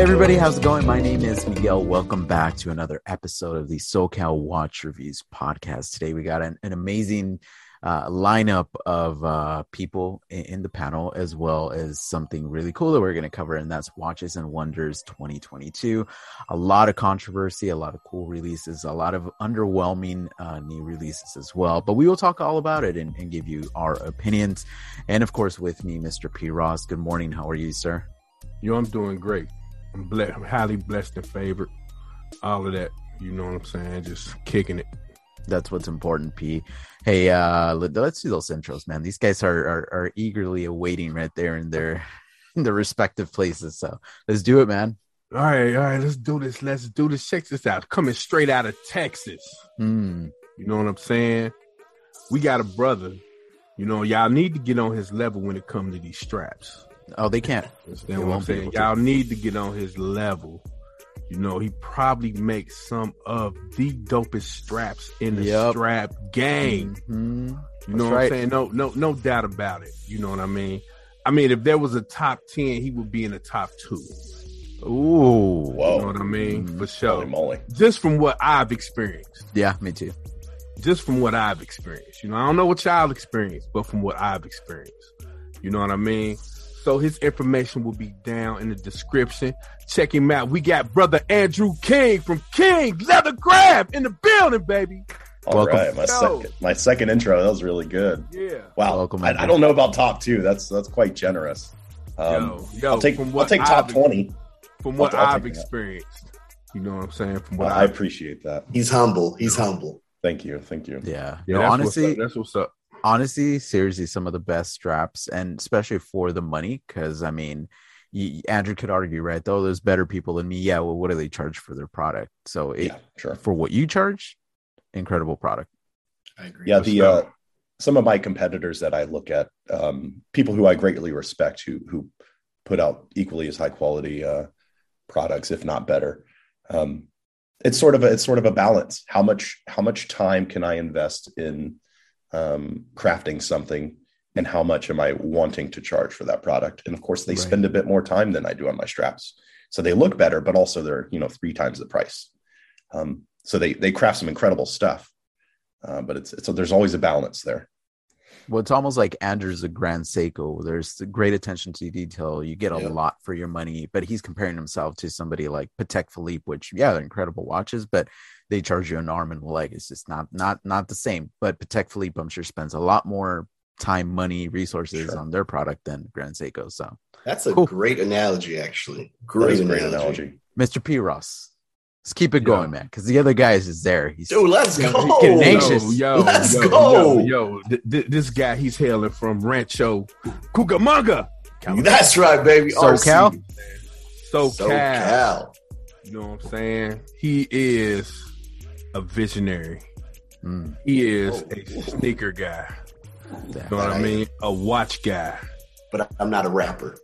Hey everybody, how's it going? My name is Miguel. Welcome back to another episode of the SoCal Watch Reviews podcast. Today we got an, an amazing uh, lineup of uh, people in, in, the panel, as well as something really cool that we're going to cover, and that's Watches and Wonders 2022. A lot of controversy, a lot of cool releases, a lot of underwhelming uh, new releases as well. But we will talk all about it and, and give you our opinions. And of course, with me, Mr. P. Ross. Good morning. How are you, sir? Yo, I'm doing great. I'm, blessed, I'm highly blessed and favored. All of that, you know what I'm saying? Just kicking it. That's what's important, P. Hey, uh, let, us do those intros, man. These guys are, are, are eagerly awaiting right there in their in their respective places. So let's do it, man. All right, all right, let's do this. Let's do this. Check this out. Coming straight out of Texas. Mm. You know what I'm saying? We got a brother. You know, y'all need to get on his level when it comes to these straps. Oh, they can't. Understand what I'm saying? Y'all need to get on his level. You know, he probably makes some of the dopest straps in the yep. strap game. Mm-hmm. You know That's what right. I'm saying? No, no, no doubt about it. You know what I mean? I mean, if there was a top ten, he would be in the top two. Ooh, Whoa. you know what I mean? Mm-hmm. For sure. Holy moly. Just from what I've experienced. Yeah, me too. Just from what I've experienced. You know, I don't know what y'all experienced, but from what I've experienced. You know what I mean? So his information will be down in the description. Check him out. We got brother Andrew King from King Leathercraft in the building, baby. All Welcome. right, my second my second intro that was really good. Yeah. Wow. Welcome. I, I, don't know about top two. That's that's quite generous. Um, yo, yo, I'll take I'll take top I've, twenty. From what I'll, I've experienced, that. you know what I'm saying. From what I, I appreciate that. He's humble. He's humble. Thank you. Thank you. Yeah. Yeah. No, that's honestly, what's that's what's up honestly, seriously, some of the best straps, and especially for the money, because I mean, you, Andrew could argue, right? Though there's better people than me. Yeah, well, what do they charge for their product? So, it, yeah, sure. For what you charge, incredible product. I agree. Yeah, the uh, some of my competitors that I look at, um, people who I greatly respect, who who put out equally as high quality uh, products, if not better. Um, it's sort of a it's sort of a balance. How much how much time can I invest in um, crafting something and how much am I wanting to charge for that product? And of course, they right. spend a bit more time than I do on my straps, so they look better, but also they're you know three times the price. Um, so they they craft some incredible stuff, uh, but it's, it's so there's always a balance there. Well, it's almost like Andrew's a grand Seiko. There's great attention to detail. You get a yeah. lot for your money, but he's comparing himself to somebody like Patek Philippe, which yeah, they're incredible watches, but they charge you an arm and a leg. It's just not not not the same. But Patek Philippe, I'm sure, spends a lot more time, money, resources sure. on their product than Grand Seiko. So that's a cool. great analogy, actually. Great, analogy. great analogy. Mr. P. Ross. Let's keep it going, man, because the other guys is there. He's Dude, let's go. Getting anxious. Yo, yo, let's yo, go. Yo, yo. Th- th- this guy, he's hailing from Rancho Cucamonga. That's right, baby. SoCal. SoCal. SoCal. You know what I'm saying? He is a visionary. Mm. He is oh. a sneaker guy. You know what I mean? A watch guy. But I'm not a rapper.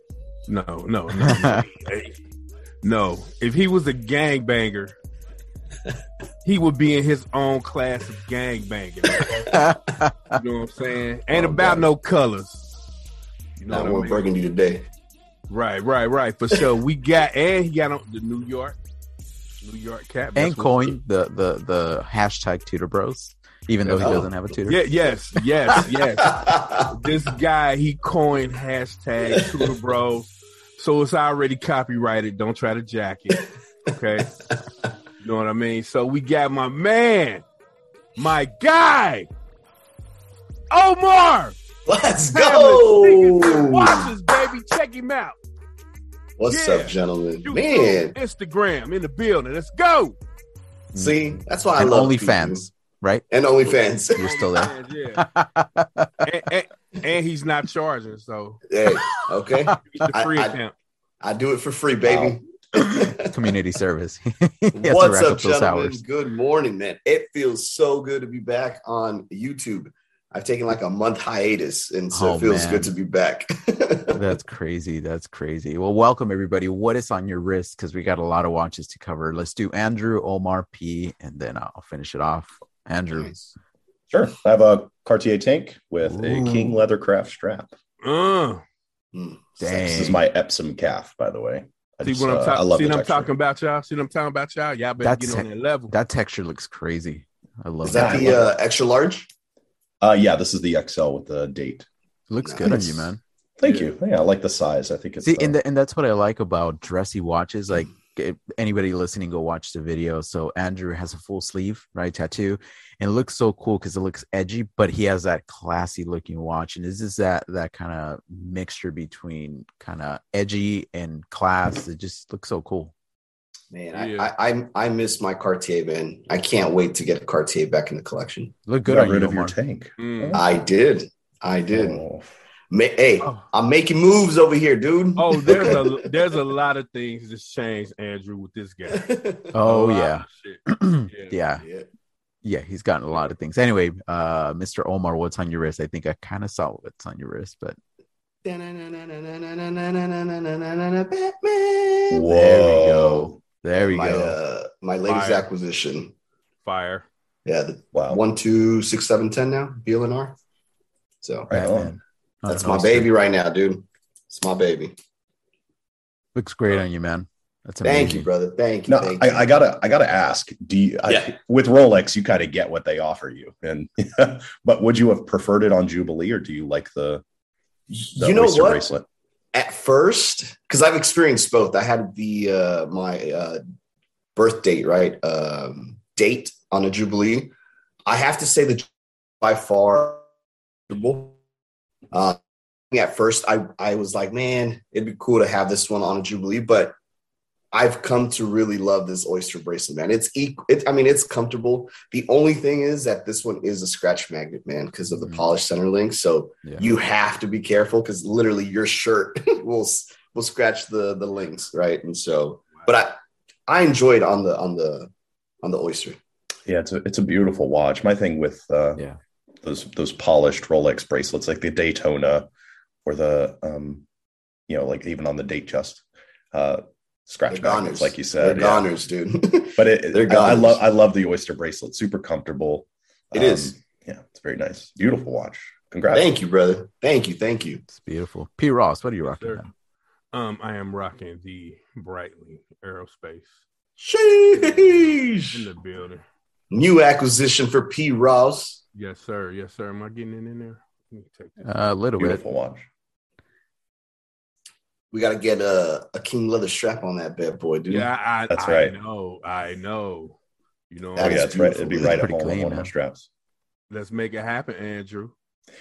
No, no, no. no. no. If he was a gangbanger, he would be in his own class of gangbanging. you know what I'm saying? Ain't oh, about God. no colors. You know not more I mean? burgundy today. Right, right, right. For sure. We got and he got on the New York New York cat. And coined the the the hashtag Tudor Bros, even though he doesn't have a Tudor. Yeah, yes, yes, yes. this guy he coined hashtag Tudor Bros, so it's already copyrighted. Don't try to jack it. Okay, you know what I mean. So we got my man, my guy, Omar. Let's go. Watches, baby. Check him out. What's yeah. up, gentlemen? YouTube, Man, Instagram in the building. Let's go. See, that's why and I love OnlyFans, right? And OnlyFans. You're still there. yeah. and, and, and, he's not charging, so hey, okay. the free I, account. I, I, do it for free, baby. Community service. What's up, gentlemen? Good morning, man. It feels so good to be back on YouTube. I've taken like a month hiatus, and so Oh, it feels man. good to be back. That's crazy. That's crazy. Well, welcome everybody. What is on your wrist? Because we got a lot of watches to cover. Let's do Andrew, Omar, P, and then I'll finish it off. Andrew. Nice. Sure. I have a Cartier tank with Ooh. a King Leathercraft strap. Uh, Mm. Dang. This is my Epsom calf, by the way. I see just, what I'm uh, I talking. love See what I'm talking about, y'all. See what I'm talking about, y'all. Y'all better That's get on it. that level. That texture looks crazy. I love Is that. that the uh, extra large? Uh, yeah, this is the XL with the date. looks good on you, man. Thank Yeah. you. Yeah, I like the size. I think it's See, uh, and, the, and that's what I like about dressy watches. Like anybody listening, go watch the video. So Andrew has a full sleeve, right, tattoo, and it looks so cool because it looks edgy, but he has that classy looking watch, and this is that that kind of mixture between kind of edgy and class. It just looks so cool. Man, Yeah. I, I I I miss my Cartier, man. I can't wait to get Cartier back in the collection. Look good got on rid you, of your tank. Mm. I did. I did. Oh, Ma- hey, Oh. I'm making moves over here, dude. Oh, there's a there's a lot of things that's changed, Andrew, with this guy. Oh A yeah, yeah, yeah. yeah. He's gotten a lot of things. Anyway, uh, Mr. Omar, what's on your wrist? I think I kind of saw what's on your wrist, but Batman. Whoa. There we go. There we my, go. Uh, my latest Fire. acquisition. Fire. Yeah, the Wow. one, two, six, seven, ten now. BLNR. So Right on. Batman. That's my baby right now, dude. It's my baby. Looks great on you, man. That's amazing. Thank you, brother. Thank you. No, thank I, you. I gotta, I gotta ask. Do you, I- with Rolex, you kind of get what they offer you, and but would you have preferred it on Jubilee, or do you like the, the you know oyster what? bracelet? At first, because I've experienced both. I had the uh, my uh, birth date, right? Um, date on a Jubilee. I have to say that by far, uh, at first, I I was like, man, it'd be cool to have this one on a Jubilee, but I've come to really love this oyster bracelet, man. It's equal. It, I mean, it's comfortable. The only thing is that this one is a scratch magnet, man, because of the Mhm. polished center link. So Yeah. you have to be careful because literally your shirt will will scratch the the links, right? And so, but I I enjoyed on the on the on the oyster. Yeah, it's a it's a beautiful watch. My thing with uh, Yeah. those those polished Rolex bracelets, like the Daytona or the um, you know, like even on the date just uh, scratch They're goners. like you said. They're said. yeah. goners, dude. But it, They're I, I love I love the oyster bracelet. Super comfortable. It is. Yeah, it's very nice. Beautiful watch. Congrats. thank you, brother. Thank you, thank you. It's beautiful. P. Ross, what are you Yes, rocking sir. now? Um, I am rocking the Breitling Aerospace Sheesh. in Sheesh. the building. New acquisition for P. Ross. Yes, sir. Yes, sir. Am I getting it in there? Let me take this. Uh, a little bit. Beautiful watch. We got to get a, a king leather strap on that bad boy, dude. yeah, I, That's I right. know. I know. You know, Oh That yeah, is it's right. It'd be beautiful. right at Pretty home on clean, one of my straps. let's make it happen, Andrew.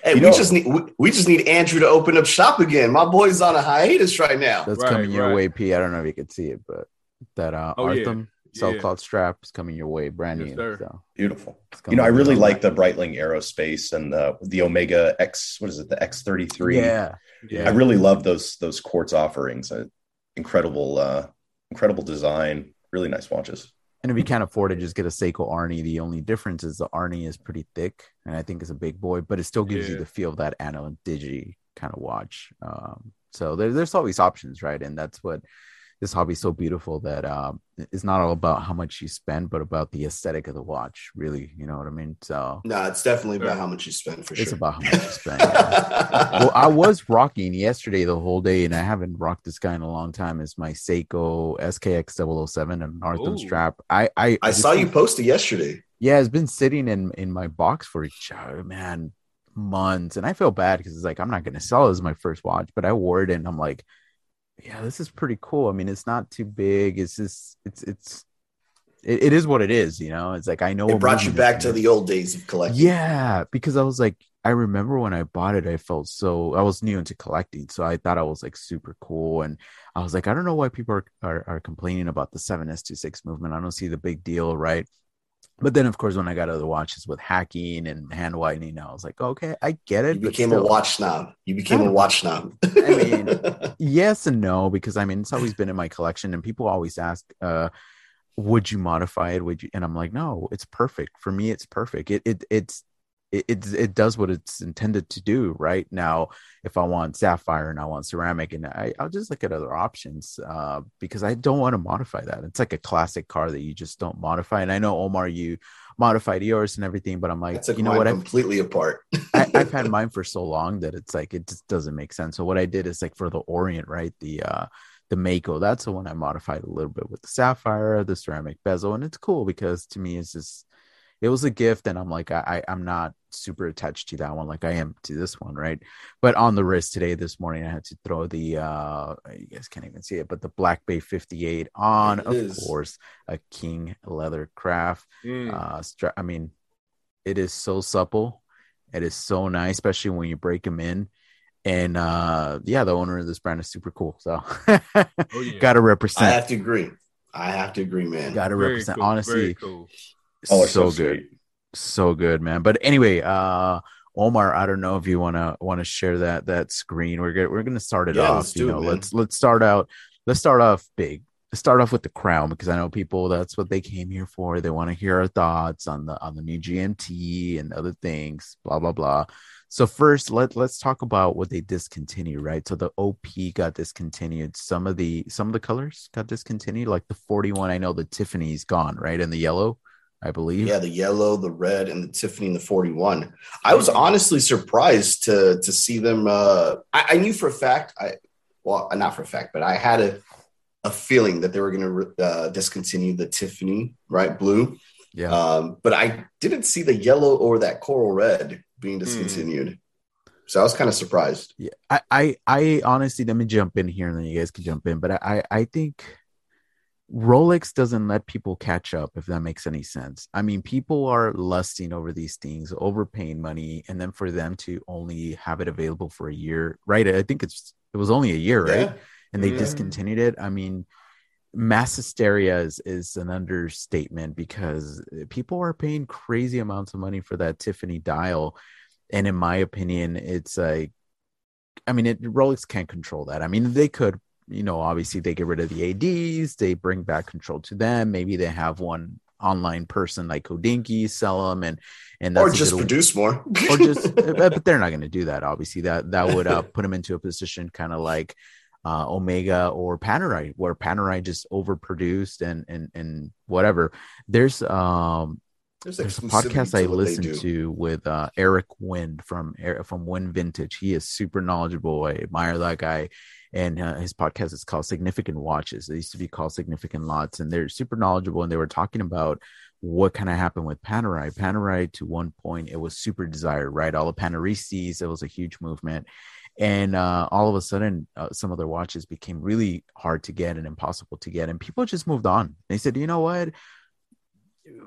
Hey, You we know- just need we, we just need Andrew to open up shop again. My boy's on a hiatus right now. That's Right, coming your right. way, P. I don't know if you could see it, but that uh, Oh, yeah. Artem sail Yeah. cloth strap is coming your way, brand Yes, new. So Beautiful. You know, I really like the Breitling Aerospace and the the Omega X. What is it? The X thirty three. Yeah, Yeah. I really love those those quartz offerings. Uh, incredible, uh, incredible design. Really nice watches. and if you can't afford it, just get a Seiko Arnie. The only difference is the Arnie is pretty thick, and I think it's a big boy, but it still gives you the feel of that analog digi kind of watch. Um, so there, there's always options, right? And that's what this hobby is so beautiful that um, it's not all about how much you spend, but about the aesthetic of the watch. Really, you know what I mean? So No, it's definitely about how much you spend for it's sure. It's about how much you spend. yeah. well, I was rocking yesterday the whole day, and I haven't rocked this guy in a long time. Is my Seiko SKX 007 and Artem Ooh. strap. I I, I just saw you been- post it yesterday. Yeah, it's been sitting in in my box for oh, man months, and I feel bad because it's like I'm not gonna sell it as my first watch, but I wore it and I'm like, yeah, this is pretty cool. I mean, it's not too big. It's just it's it's it, it is what it is. You know, it's like I know It brought you back to the old days of collecting. yeah, because I was like, I remember when I bought it, I felt so I was new into collecting, so I thought I was like super cool, and I was like, I don't know why people are are, are complaining about the seven S 26 movement. I don't see the big deal, right? But then, of course, when I got other watches with hacking and hand winding, I was like, okay, I get it. You became a watch snob. You became a watch snob. I mean, yes and no because i mean it's always been in my collection and people always ask uh would you modify it would you and i'm like no it's perfect for me it's perfect it, it it's it, it, it does what it's intended to do right? Now if i want sapphire and i want ceramic and I, i'll just look at other options uh, because i don't want to modify that. It's like a classic car that you just don't modify and i know omar you modified yours and everything but i'm like you know what? completely I've, apart. I, have had mine for so long that it's like it just doesn't make sense. So what i did is like for the orient right the uh the Mako. That's the one I modified a little bit with the sapphire, the ceramic bezel, and it's cool because to me it's just it was a gift, and I'm like I, I am not super attached to that one like I am to this one, right? But on the wrist today, this morning, I had to throw the uh you guys can't even see it, but the Black Bay 58 on, it of is. course, a King leather craft. Mm. Uh, stra- I mean, it is so supple. It is so nice, especially when you break them in and uh yeah the owner of this brand is super cool so oh, yeah. gotta represent i have to agree i have to agree man gotta Very represent cool. honestly cool. Oh, so, so good so good man but anyway uh omar i don't know if you want to want to share that that screen we're gonna we're gonna start it yeah, off you know it, let's let's start out let's start off big let's start off with the crown because i know people that's what they came here for they want to hear our thoughts on the on the new gmt and other things blah blah blah so first, let let's talk about what they discontinued, right? So the OP got discontinued. Some of the some of the colors got discontinued, like the 41. I know the Tiffany's gone, right? And the yellow, I believe. Yeah, the yellow, the red, and the Tiffany and the 41. I was honestly surprised to to see them. Uh, I, I knew for a fact. I well, not for a fact, but I had a a feeling that they were going to uh, discontinue the Tiffany, right, blue. Yeah. Um, but I didn't see the yellow or that coral red being hmm. discontinued. Mm. So I was kind of surprised. Yeah, I, I, I honestly let me jump in here and then you guys can jump in. But I, I think Rolex doesn't let people catch up, if that makes any sense. I mean, people are lusting over these things, overpaying money, and then for them to only have it available for a year, right? I think it's it was only a year, right? And they yeah. discontinued it. I mean, mass hysteria is, is an understatement because people are paying crazy amounts of money for that Tiffany dial. And in my opinion, it's like, I mean, it, Rolex can't control that. I mean, they could, you know, obviously they get rid of the ADs, they bring back control to them. Maybe they have one online person like Hodinkee sell them and and or just produce more or just but they're not going to do that obviously that that would uh, put them into a position kind of like uh, Omega or Panerai, where Panerai just overproduced and and and whatever. There's um there's, there's a podcast I listen to with uh, Eric Wind from from Wind Vintage. He is super knowledgeable. I admire that guy, and uh, his podcast is called Significant Watches. It used to be called Significant Lots, and they're super knowledgeable. And they were talking about what kind of happened with Panerai. Panerai, to one point, it was super desired, right? All the Paneristas, it was a huge movement and uh, all of a sudden uh, some of their watches became really hard to get and impossible to get and people just moved on they said you know what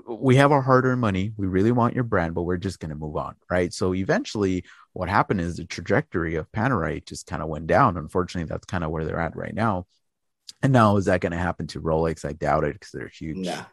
we have our hard-earned money. We really want your brand but we're just going to move on right? So eventually what happened is the trajectory of panerai just kind of went down. Unfortunately that's kind of where they're at right now. And now is that going to happen to rolex? I doubt it because they're huge nah.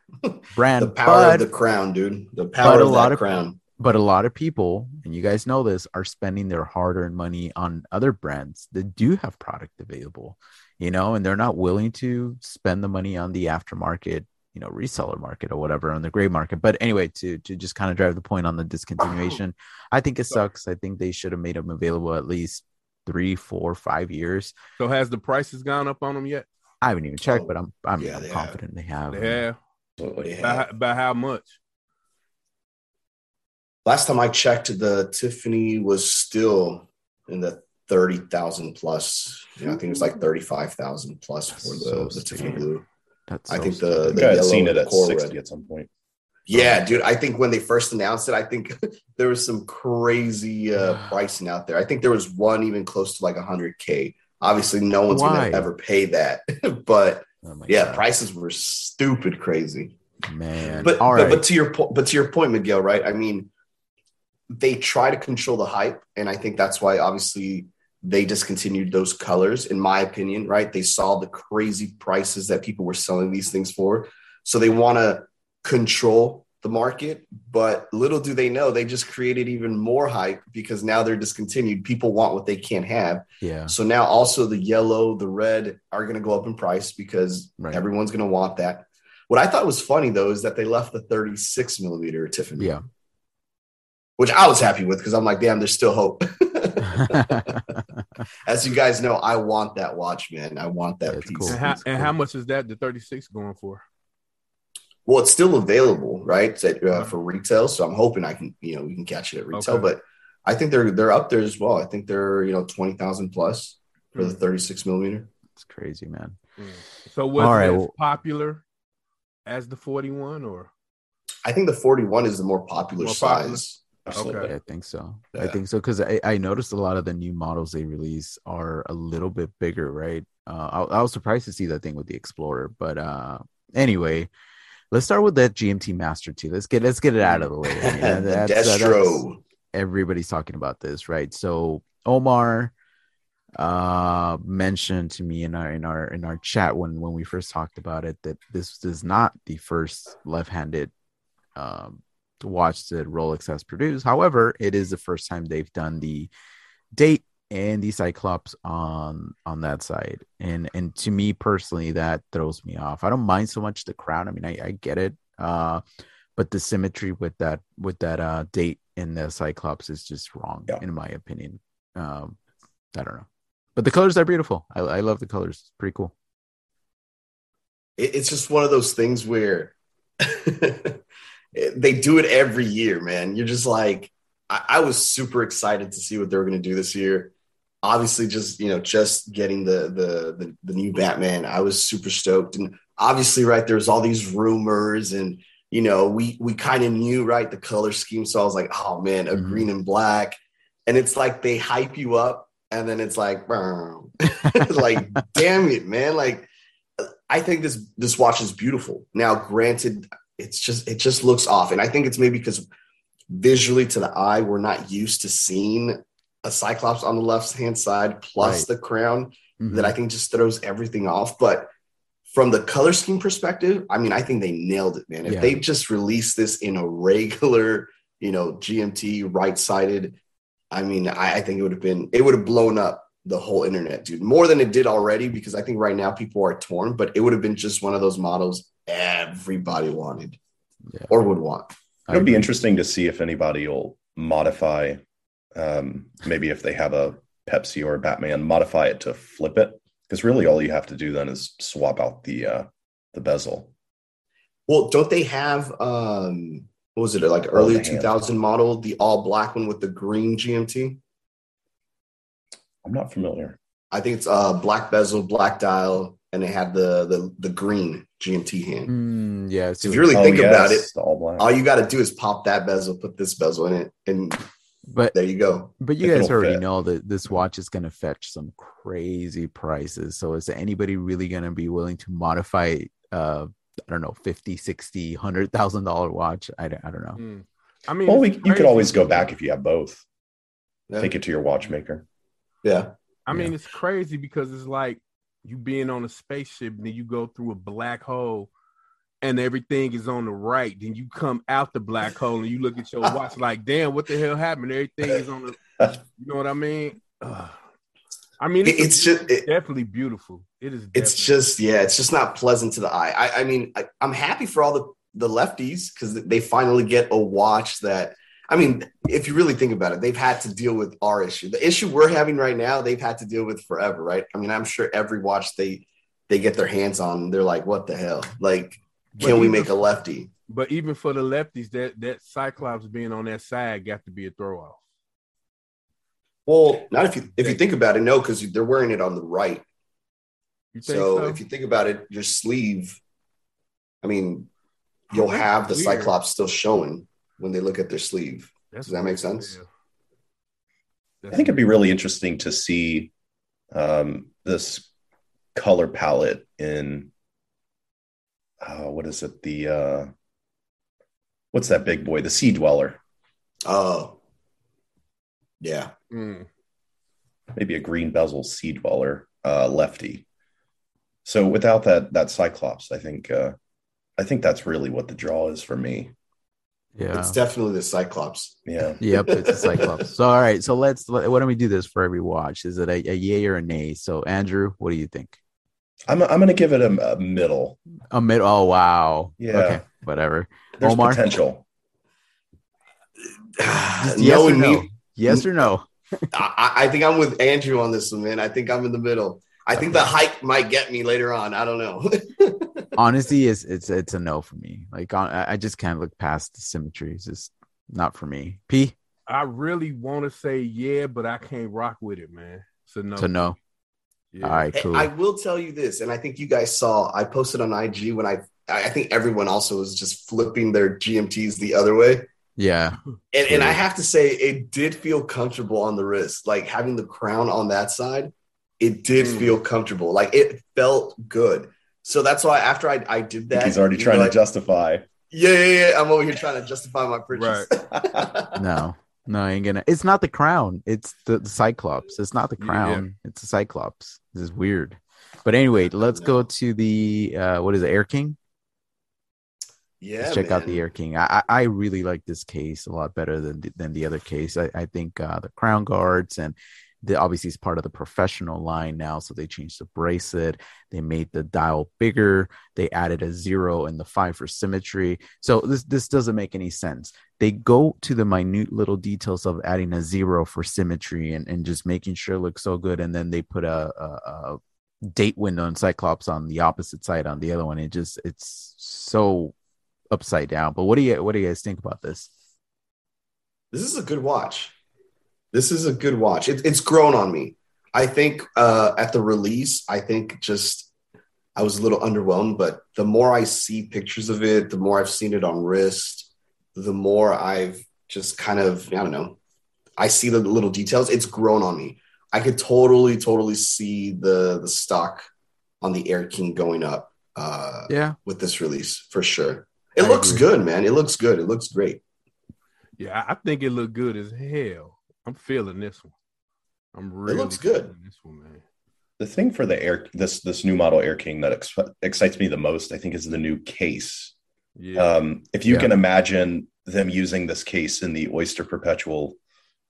brand the power but, of the crown dude. The power of a lot of crown. but a lot of people and you guys know this are spending their hard-earned money on other brands that do have product available you know and they're not willing to spend the money on the aftermarket you know reseller market or whatever on the gray market. But anyway to to just kind of drive the point on the discontinuation i think it sucks. I think they should have made them available at least three four five years. So has the prices gone up on them yet? I haven't even checked oh, but i'm i'm, yeah, I'm confident have. they have? Yeah have. by, by how much? Last time I checked, the Tiffany was still in the thirty thousand plus. You know, I think it was like thirty five thousand plus for the, so the Tiffany blue. That's I think the, the I had seen it at sixty red. at some point. Yeah, dude. I think when they first announced it, I think there was some crazy uh, pricing out there. I think there was one even close to like 100k. Obviously, no one's Why? gonna ever pay that, but oh yeah, God. prices were stupid crazy. Man, but, but but to your point, but to your point, Miguel, right? I mean, they try to control the hype, and I think that's why obviously they discontinued those colors, in my opinion, right? They saw the crazy prices that people were selling these things for. So they want to control the market, but little do they know they just created even more hype because now they're discontinued. People want what they can't have. Yeah. So now also the yellow, the red are going to go up in price because right. everyone's going to want that. What I thought was funny though is that they left the 36 millimeter Tiffany. Yeah which I was happy with because I'm like, damn, there's still hope. As you guys know, I want that watch, man. I want that That's piece. cool. And how, That's and cool. how much is that? The 36 going for? Well, it's still available, right? So, uh, for retail. So I'm hoping I can, you know, we can catch it at retail. Okay. But I think they're they're up there as well. I think they're you know twenty thousand plus for the Mm. 36 millimeter. it's crazy, man. Mm. So was All right, it well- popular as the 41 or? I think the 41 is the more popular More popular? size. Okay. I think so. I think so because I, I noticed a lot of the new models they release are a little bit bigger, right? Uh, I, I was surprised to see that thing with the Explorer, but uh, anyway, let's start with that GMT Master II. Let's get let's get it out of the way. The that's- uh, that's- Destro. everybody's talking about this, right? So Omar uh mentioned to me in our in our in our chat when when we first talked about it that this is not the first left-handed um watch that Rolex has produced. However, it is the first time they've done the date and the Cyclops on on that side. And and to me personally, that throws me off. I don't mind so much the crown. I mean, I, I get it. Uh but the symmetry with that with that uh date in the Cyclops is just wrong, Yeah. in my opinion. Um I don't know. But the colors are beautiful. I, I love the colors. It's pretty cool. It- it's just one of those things where they do it every year, man. You're just like, I, I was super excited to see what they were going to do this year. Obviously, just you know, just getting the, the the the new Batman, I was super stoked. And obviously, right there's all these rumors, and you know, we we kind of knew right the color scheme. So I was like, oh man, a Mhm. green and black, and it's like they hype you up, and then it's like, like damn it, man, like. I think this this watch is beautiful. Now, granted, it's just it just looks off, and I think it's maybe because visually to the eye, we're not used to seeing a Cyclops on the left hand side plus Right. the crown Mhm. that I think just throws everything off. But from the color scheme perspective, I mean, I think they nailed it, man. If Yeah. they just released this in a regular, you know, GMT right sided, I mean, I, I think it would have been it would have blown up the whole internet, dude, more than it did already. Because I think right now people are torn, but it would have been just one of those models everybody wanted Yeah. or would want. It'll be interesting to see if anybody will modify, um, maybe if they have a Pepsi or a Batman, modify it to flip it. Because really, all you have to do then is swap out the uh, the bezel. Well, don't they have um what was it like Oh, early 2000 model, the all black one with the green GMT? I'm not familiar. I think it's uh black bezel, black dial, and it had the the the green GMT hand. Mm, yeah. So if you really think about it, all you got to do is pop that bezel, put this bezel in it, and but there you go. But you If guys already fit. know that this watch is going to fetch some crazy prices. So is anybody really going to be willing to modify uh I don't know 50, 60, 100,000 dollar watch? I don't, I don't know. Mm. I mean, well, we, you could always go back if you have both. Yeah. Take it to your watchmaker. Yeah. I mean, Yeah. it's crazy because it's like you being on a spaceship and then you go through a black hole and everything is on the right. Then you come out the black hole and you look at your watch like, damn, what the hell happened? Everything is on the, you know what I mean? Ugh. I mean, It- it's just it, definitely beautiful. It is. it's just yeah, it's just not pleasant to the eye. I, I mean, I, I'm happy for all the the lefties because they finally get a watch that. I mean, if you really think about it, they've had to deal with our issue. The issue we're having right now, they've had to deal with forever, right? I mean, I'm sure every watch they they get their hands on, they're like, "What the hell? Like, can we make a lefty?" But even for the lefties, that that Cyclops being on that side got to be a throw off. Well, not if you if you think about it, no, because they're wearing it on the right. So, so? if you think about it, your sleeve, I mean, you'll have the. Cyclops still showing when they look at their sleeve. That's Does that make sense? Yeah. I think it'd be really interesting to see um, this color palette in uh, what is it? The uh, what's that big boy? The Sea Dweller. Oh, yeah. Mm. Maybe a green bezel Sea Dweller uh, lefty. So without that that Cyclops, I think uh, I think that's really what the draw is for me. Yeah. It's definitely the Cyclops. Yeah. Yep, it's the Cyclops. so all right, so let's let, why don't we do this for every watch? Is it a, a yay or a nay? So Andrew, what do you think? I'm I'm going to give it a, a middle. A mid. Oh wow. Yeah. Okay. Whatever. There's Omar? potential. Just yes or no? me, Yes or no? I, I think I'm with Andrew on this one, man. I think I'm in the middle. I think the hike might get me later on. I don't know. Honestly, it's it's it's a no for me. Like on, I I just can't look past the symmetry. It's just not for me. P I really want to say yeah, but I can't rock with it, man. So no. to no. Yeah. All right, Hey, cool. I will tell you this, and I think you guys saw. I posted on IG when I. I think everyone also was just flipping their GMTs the other way. yeah, And, and I have to say, it did feel comfortable on the wrist. Like having the crown on that side, it did Mm. feel comfortable. Like it felt good. So that's why after I, I did that, he's already trying know, to I- justify. Yeah, yeah, yeah. I'm over here trying to justify my purchase. no, no, I ain't gonna. It's not the crown. It's the, the Cyclops. It's not the Yeah. crown. It's the Cyclops. This is weird. But anyway, let's go to the uh what is it, Air King? yeah, Let's check out the Air King. I, I I really like this case a lot better than the, than the other case. I, I think uh, the crown guards and the obviously it's part of the professional line now, so they changed the bracelet. They made the dial bigger. They added a zero and the five for symmetry. So this this doesn't make any sense. They go to the minute little details of adding a zero for symmetry and, and just making sure it looks so good, and then they put a, a, a date window and Cyclops on the opposite side on the other one. It just it's so upside down. But what do you what do you guys think about this? This is a good watch. This is a good watch. It, it's grown on me. I think uh, at the release, I think just I was a little underwhelmed, but the more I see pictures of it, the more I've seen it on wrist, the more I've just kind of, I don't know, I see the little details. It's grown on me. I could totally, totally see the the stock on the Air King going up uh, Yeah, with this release for sure. It I looks agree. good, man. It looks good. It looks great. Yeah, I I think it looked good as hell. I'm feeling this one. I'm really it looks good. This one, man. The thing for the air this this new model Air King that ex- excites me the most, I think, is the new case. Yeah. Um, if you Yeah. can imagine them using this case in the Oyster Perpetual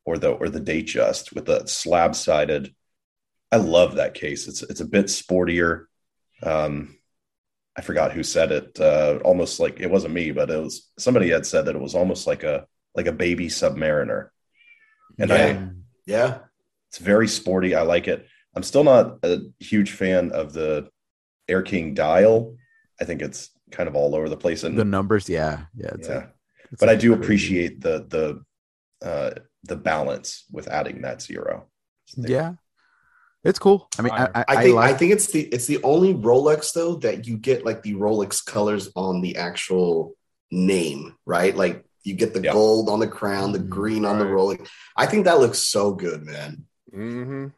or the or the Datejust with the slab sided, I love that case. It's it's a bit sportier. Um, I forgot who said it. Uh, almost like it wasn't me, but it was somebody had said that it was almost like a like a baby Submariner, and I Yeah. Yeah. it's very sporty. I like it. I'm still not a huge fan of the Air King dial. I think it's kind of all over the place, and the numbers. Yeah, yeah. It's yeah. like- it's but I do crazy. appreciate the the uh, the balance with adding that zero. Yeah, it's cool. I mean, I, Fire. I, I I think like. I think it's the it's the only Rolex though that you get like the Rolex colors on the actual name, right? Like you get the Yeah. gold on the crown, the Mhm. green on the rolling. I think that looks so good, man. mm-hmm.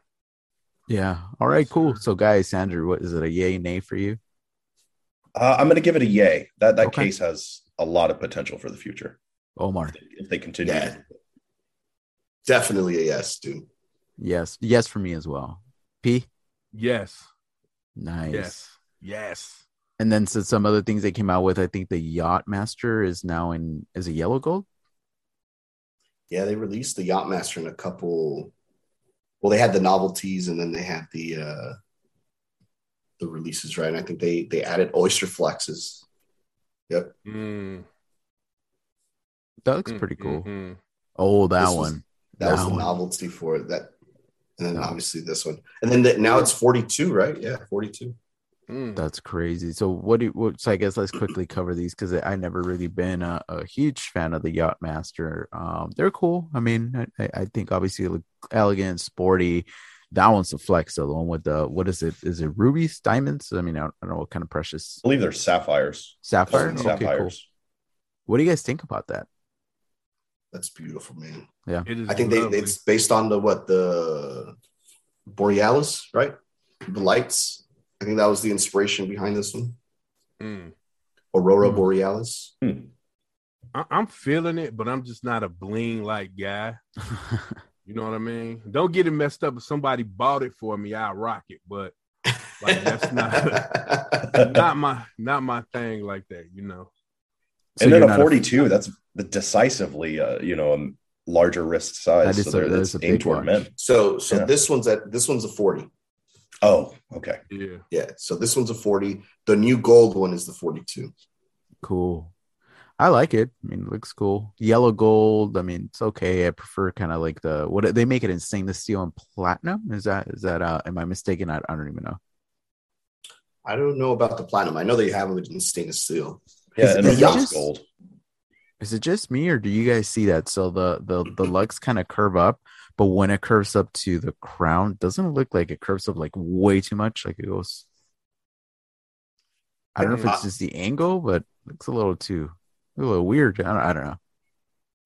yeah. All right. Cool. So, guys, Andrew, what is it? A yay, nay for you? Uh, I'm going to give it a yay. That that Okay. case has a lot of potential for the future Omar. if they, if they continue. Yeah. Definitely a yes, dude. Yes. Yes for me as well. P. Yes. Nice. Yes. Yes. And then so some other things they came out with. I think the Yacht Master is now in is a yellow gold. Yeah, they released the Yachtmaster in a couple. Well, they had the novelties and then they had the uh the releases, right? And I think they they added oyster flexes. Yep. Mm. That looks Mm, pretty cool. mhm. Oh, that This was- one. That was That the novelty for it. That, and then That obviously this one, and then the, now it's forty two, right? Yeah, forty two. Mm. That's crazy. So what do you, what, so I guess let's quickly cover these because I never really been a, a huge fan of the Yacht Master. Um, they're cool. I mean, I, I- I think obviously they elegant, sporty. That one's a flex. though, The one with the what is it? Is it rubies, diamonds? I mean, I don't, I don't know what kind of precious I believe they're sapphires. sapphire. Okay, cool. sapphires. What do you guys think about that? That's beautiful, man. It is I think they it's based on the what the Borealis, right? The lights. I think that was the inspiration behind this one. Mm. Aurora Hmm. Borealis. I- I'm feeling it, but I'm just not a bling like guy. You know what I mean? Don't get it messed up. If somebody bought it for me, I'll rock it. But like that's not not my not my thing like that. You know? So and then you're a 42, that's the decisively, uh, you know, a larger wrist size. That is so a- that's a aimed toward men. so so Yeah. this one's at this one's a 40. Oh, okay. Yeah. Yeah. So this one's a 40. The new gold one is the 42. Cool. I like it. I mean, it looks cool. Yellow gold. I mean, it's okay. I prefer kind of like the what they make it in stainless steel and platinum. Is that is that? uh Am I mistaken? I, I don't even know. I don't know about the platinum. I know they have it in stainless steel. Yeah, Is and it the yacht just- gold. Is it just me, or do you guys see that? So the the the lugs kind of curve up, but when it curves up to the crown, doesn't it look like it curves up like way too much? Like it goes. I don't know if it's uh, just the angle, but it looks a little too a little weird. I don't, I don't know.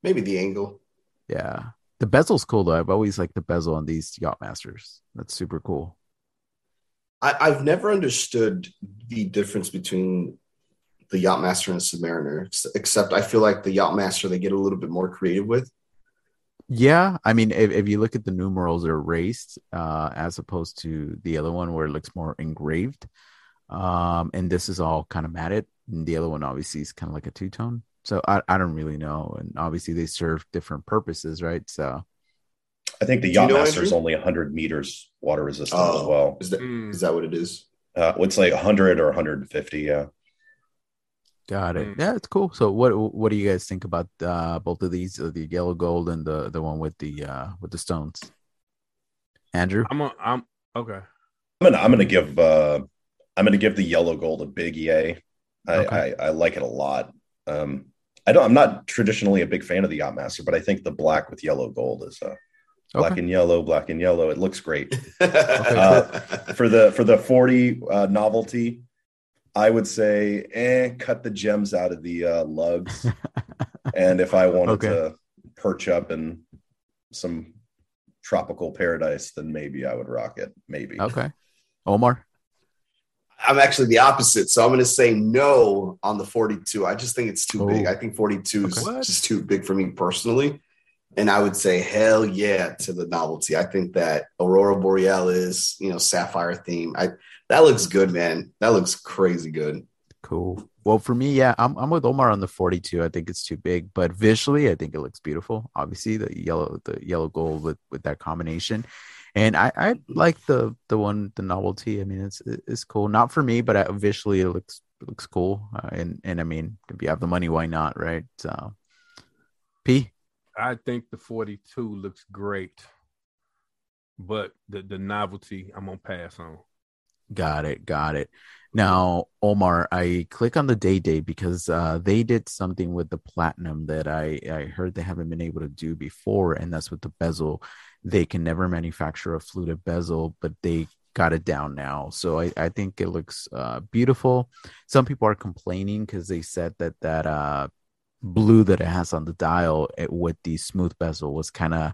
Maybe the angle. Yeah, the bezel's cool though. I've always liked the bezel on these yacht masters. That's super cool. I, I've never understood the difference between the Yachtmaster and Submariner, ex- except I feel like the Yachtmaster they get a little bit more creative with. Yeah, I mean, if, if you look at the numerals, they're erased uh, as opposed to the other one where it looks more engraved. Um, and this is all kind of matted. And the other one obviously is kind of like a two tone. So I, I don't really know. And obviously they serve different purposes, right? So I think the Do you know, Yachtmaster is only 100 meters water resistant as Oh, well. is that Mm. is that what it is? Uh, it's like 100 or 150. Yeah. Got it. Mm. Yeah, it's cool. So what what do you guys think about uh, both of these, uh, the yellow gold and the the one with the uh, with the stones? Andrew, I'm a, I'm okay. I'm gonna I'm gonna give uh I'm gonna give the yellow gold a big yay. I, Okay. I, I like it a lot. Um, I don't. I'm not traditionally a big fan of the Yachtmaster, but I think the black with yellow gold is uh, black Okay. and yellow, black and yellow. It looks great Uh, for the for the 40 uh, novelty. I would say, eh, cut the gems out of the uh, lugs, and if I wanted Okay. to perch up in some tropical paradise, then maybe I would rock it. Maybe. okay, Omar. I'm actually the opposite, so I'm going to say no on the 42. I just think it's too Oh. big. I think 42 is What? just too big for me personally. And I would say hell yeah to the novelty. I think that Aurora Borealis, you know, sapphire theme. I that looks good, man. That looks crazy good. Cool. Well, for me, yeah, I'm I'm with Omar on the 42. I think it's too big, but visually, I think it looks beautiful. Obviously, the yellow the yellow gold with with that combination, and I I like the the one the novelty. I mean, it's it's cool. Not for me, but I, visually, it looks it looks cool. Uh, and and I mean, if you have the money, why not, right? So, P. I think the 42 looks great, but the the novelty I'm gonna pass on. Got it. Got it. Now, Omar, I click on the day day because uh, they did something with the platinum that I, I heard they haven't been able to do before, and that's with the bezel. They can never manufacture a fluted bezel, but they got it down now. So I, I think it looks uh, beautiful. Some people are complaining because they said that that uh, blue that it has on the dial it, with the smooth bezel was kind of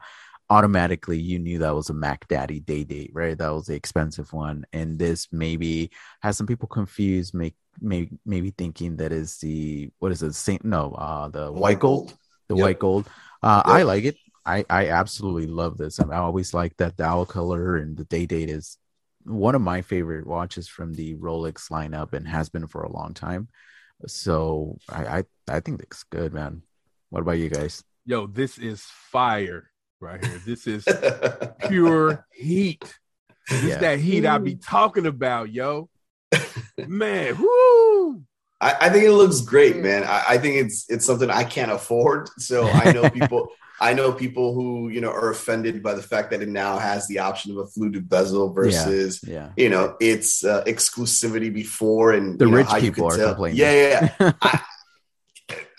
automatically you knew that was a Mac Daddy Day Date, right? That was the expensive one, and this maybe has some people confused, make maybe maybe thinking that is the what is it? Saint? No, uh, the white gold, the Yep. white gold. Uh, I like it. I I absolutely love this. I, mean, I always like that dial color, and the Day Date is one of my favorite watches from the Rolex lineup, and has been for a long time. So I I, I think it's good, man. What about you guys? Yo, this is fire right here. This is pure heat. This Yeah. that heat I be talking about, yo. Man, whoo! I, I think it looks great, man. I, I think it's it's something I can't afford. So I know people I know people who, you know, are offended by the fact that it now has the option of a fluted bezel versus Yeah. you know its uh, exclusivity before and The you know, rich how people could are tell- complaining. Yeah, yeah, yeah. I,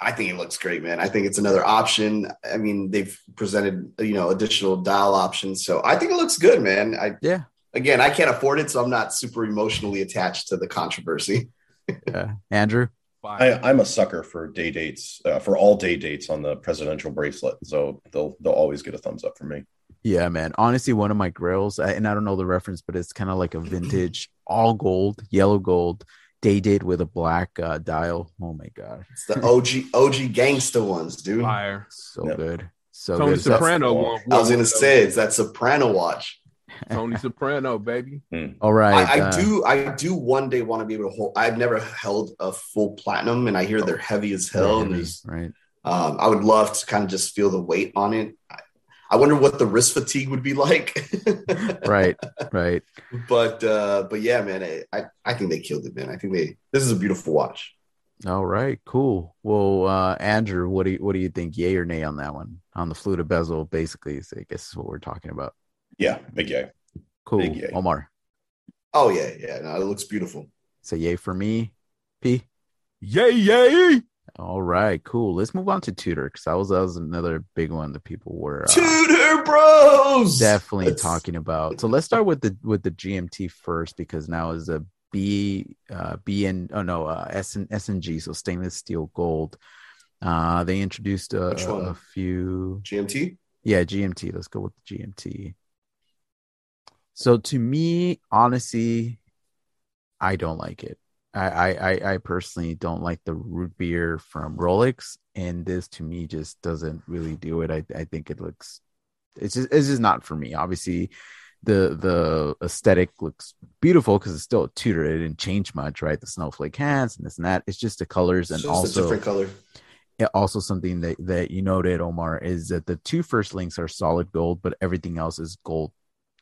I think it looks great, man. I think it's another option. I mean, they've presented you know additional dial options, so I think it looks good, man. I Yeah. again, I can't afford it, so I'm not super emotionally attached to the controversy. Yeah. Andrew? I, I'm a sucker for day dates, uh, for all day dates on the presidential bracelet. So they'll they'll always get a thumbs up from me. Yeah, man. Honestly, one of my grills, and I don't know the reference, but it's kind of like a vintage, all gold, yellow gold, dated with a black uh, dial. Oh my god, It's the OG OG gangster ones, dude. Fire. so Yep. good, so Tony good. Soprano one. I was gonna say it's that soprano watch. Tony Soprano, baby. all right, I, I uh, do I do one day want to be able to hold I've never held a full platinum and I hear they're heavy as hell. Heavy, there's right? um, I would love to kind of just feel the weight on it. I, I wonder what the wrist fatigue would be like. Right, right. But uh, but yeah, man, I, I I think they killed it, man. I think they this is a beautiful watch. All right, cool. Well, uh, Andrew, what do you what do you think? Yay or nay on that one? On the fluted bezel, basically, is, I guess is what we're talking about. Yeah, big yay. Cool. Big yay. Omar, Oh yeah, yeah. No, it looks beautiful. say yay for me. P. Yay, yay! All right, cool. Let's move on to Tudor because that was that was another big one that people were uh, Tudor Bros. definitely Let's- talking about. So let's start with the with the GMT first because now is a B uh B and oh no uh S and S and G so stainless steel gold. Uh they introduced a, a few GMT. yeah GMT. Let's go with the GMT. So to me, honestly, I don't like it. I, I, I- I personally don't like the root beer from Rolex, and this to me just doesn't really do it. I, I think it looks, it's just, it's just not for me. Obviously, the the aesthetic looks beautiful because it's still a Tudor. It didn't change much, right? The snowflake hands and this and that. It's just the colors and also different color. yeah, also something that that you noted, Omar, is that the two first links are solid gold, but everything else is gold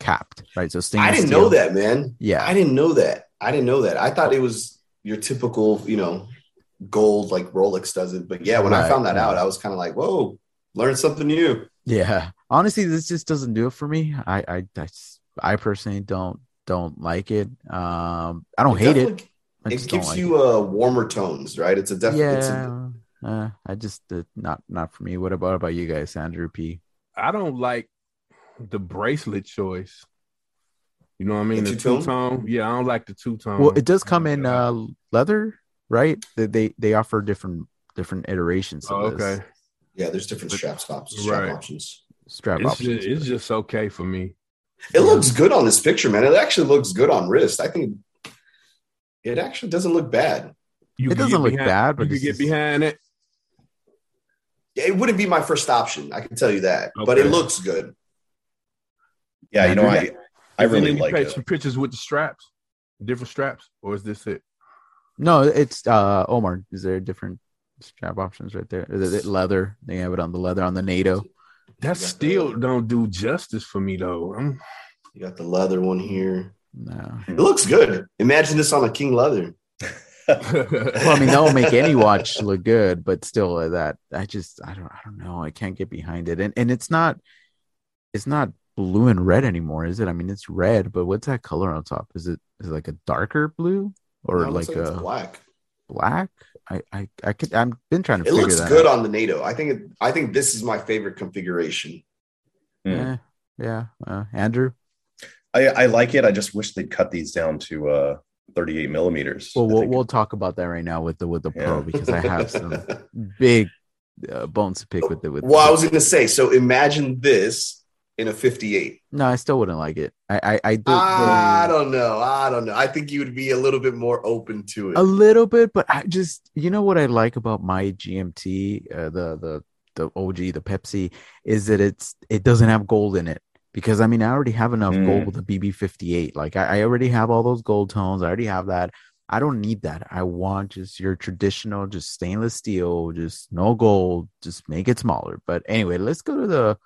capped, right? So I didn't steel- know that, man. Yeah, I didn't know that. I didn't know that. I thought it was your typical, you know, gold like Rolex does it. But yeah, when I found that out, I was kind of like, whoa, learn something new. yeah. Honestly, this just doesn't do it for me. I I I, I personally don't don't like it. Um, I don't hate it. I It gives like you uh, warmer tones, right? It's a definitely. yeah. uh, I just uh, not not for me. What about about you guys, Andrew P? I don't like the bracelet choice. You know what I mean? The The, two-tone? Yeah, I don't like the two tone. Well, it does come in uh leather, right? They they, they offer different different iterations Oh, of this okay. yeah, there's different strap stops, strap Right. options. strap It's options. just, it's just okay for me. It looks good on this picture, man. It actually looks good on wrist. I think it actually doesn't look bad. You It doesn't look behind- bad, but you get just- behind it. It wouldn't be my first option. I can tell you that, but it looks good. Yeah, you know, I I Is really any like pic- it. pictures with the straps, different straps, or is this it? No, it's uh Omar. Is there different strap options right there? Is it leather? They have it on the leather on the NATO. That got still the- do do justice for me though. I'm- You got the leather one here. No. It looks good. Imagine this on a king leather. Well, I mean that will make any watch look good, but still uh, that I just I don't I don't know. I can't get behind it. And and it's not it's not blue and red anymore, is it? I mean it's red, but what's that color on top? Is it is it like a darker blue or No, it looks like a black. black? I I I could I've been trying to It figure looks that good out. on the NATO. I think it, I think this is my favorite configuration. Mm. Eh, yeah, uh, Andrew. I, I like it. I just wish they'd cut these down to uh 38 millimeters. Well, we'll we'll talk about that right now with the with the pro because I have some big uh, bones to pick with it. With well, I was going to say. So imagine this in a 58. no, I still wouldn't like it. I I, I do I don't know. I don't know. I think you would be a little bit more open to it. a little bit, but I just you know what I like about my GMT, uh, the the the OG, the Pepsi, is that it's it doesn't have gold in it. Because I mean, I already have enough Mm. gold with the BB58. Like I, I already have all those gold tones. I already have that. I don't need that. I want just your traditional, just stainless steel, just no gold. Just make it smaller. But anyway, let's go to the.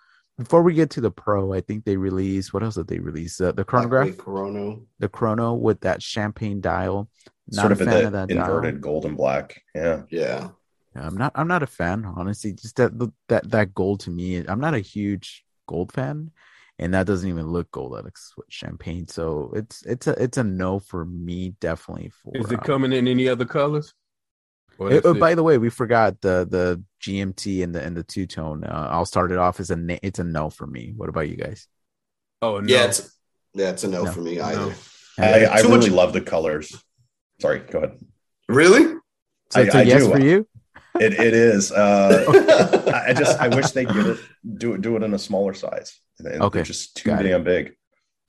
Before we get to the pro, I think they released what else did they release? Uh, the chronograph, Lightweight Chrono. the chrono with that champagne dial. Not sort a of in fan the of that dial. inverted gold and black. Yeah. Yeah. Yeah, I'm not. I'm not a fan, honestly. Just that that that gold to me, I'm not a huge gold fan, and that doesn't even look gold. That looks what champagne. So it's it's a it's a no for me, definitely. For is it um, coming in any other colors? Or that's oh, by the way, we forgot the the GMT and the and the two tone. Uh, I'll start it off as a na- it's a no for me. What about you guys? oh no. Yeah. It's yeah. It's a no, No. for me No. either. I, I really much- love the colors. Sorry, go ahead. Really? So I- it's a I yes do. for you. It it is. Uh. I I just I wish they get it do it do it in a smaller size. They're Okay, just too got it. damn big.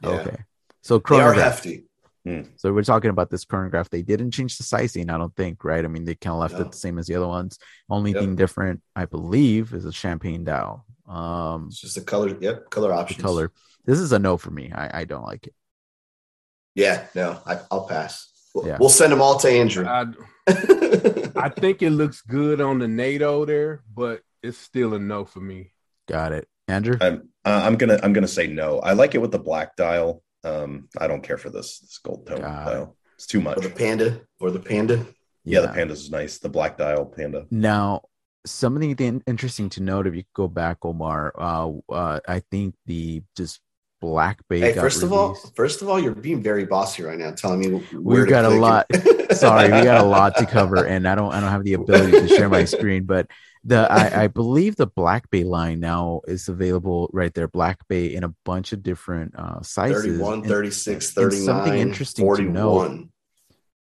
Okay. So They are chronograph. Hefty. So we're talking about this chronograph. They didn't change the sizing, I don't think, right? I mean, they kind of left No. it the same as the other ones. Only Yep. thing different, I believe, is a champagne dial. Um, It's just the color. Yep. Color the options. color. This is a no for me. I, I don't like it. Yeah. No, I, I'll pass. We'll, Yeah. we'll send them all to Andrew. I, I think it looks good on the NATO there, but it's still a no for me. Got it, Andrew. I'm uh, I'm gonna I'm gonna say no. I like it with the black dial. Um, I don't care for this this gold tone Got it. dial. It's too or much. the panda. Or the panda. Yeah, the pandas is nice. The black dial panda. Now, something interesting to note if you go back, Omar. Uh, uh, I think the just Black Bay. Hey, got first of all, first of all, you're being very bossy right now, telling me we've got a lot. Sorry, we got a lot to cover, and I don't, I don't have the ability to share my screen. But the, I, I believe the Black Bay line now is available right there. Black Bay in a bunch of different uh, sizes. 31, And 36, and something interesting to note 41.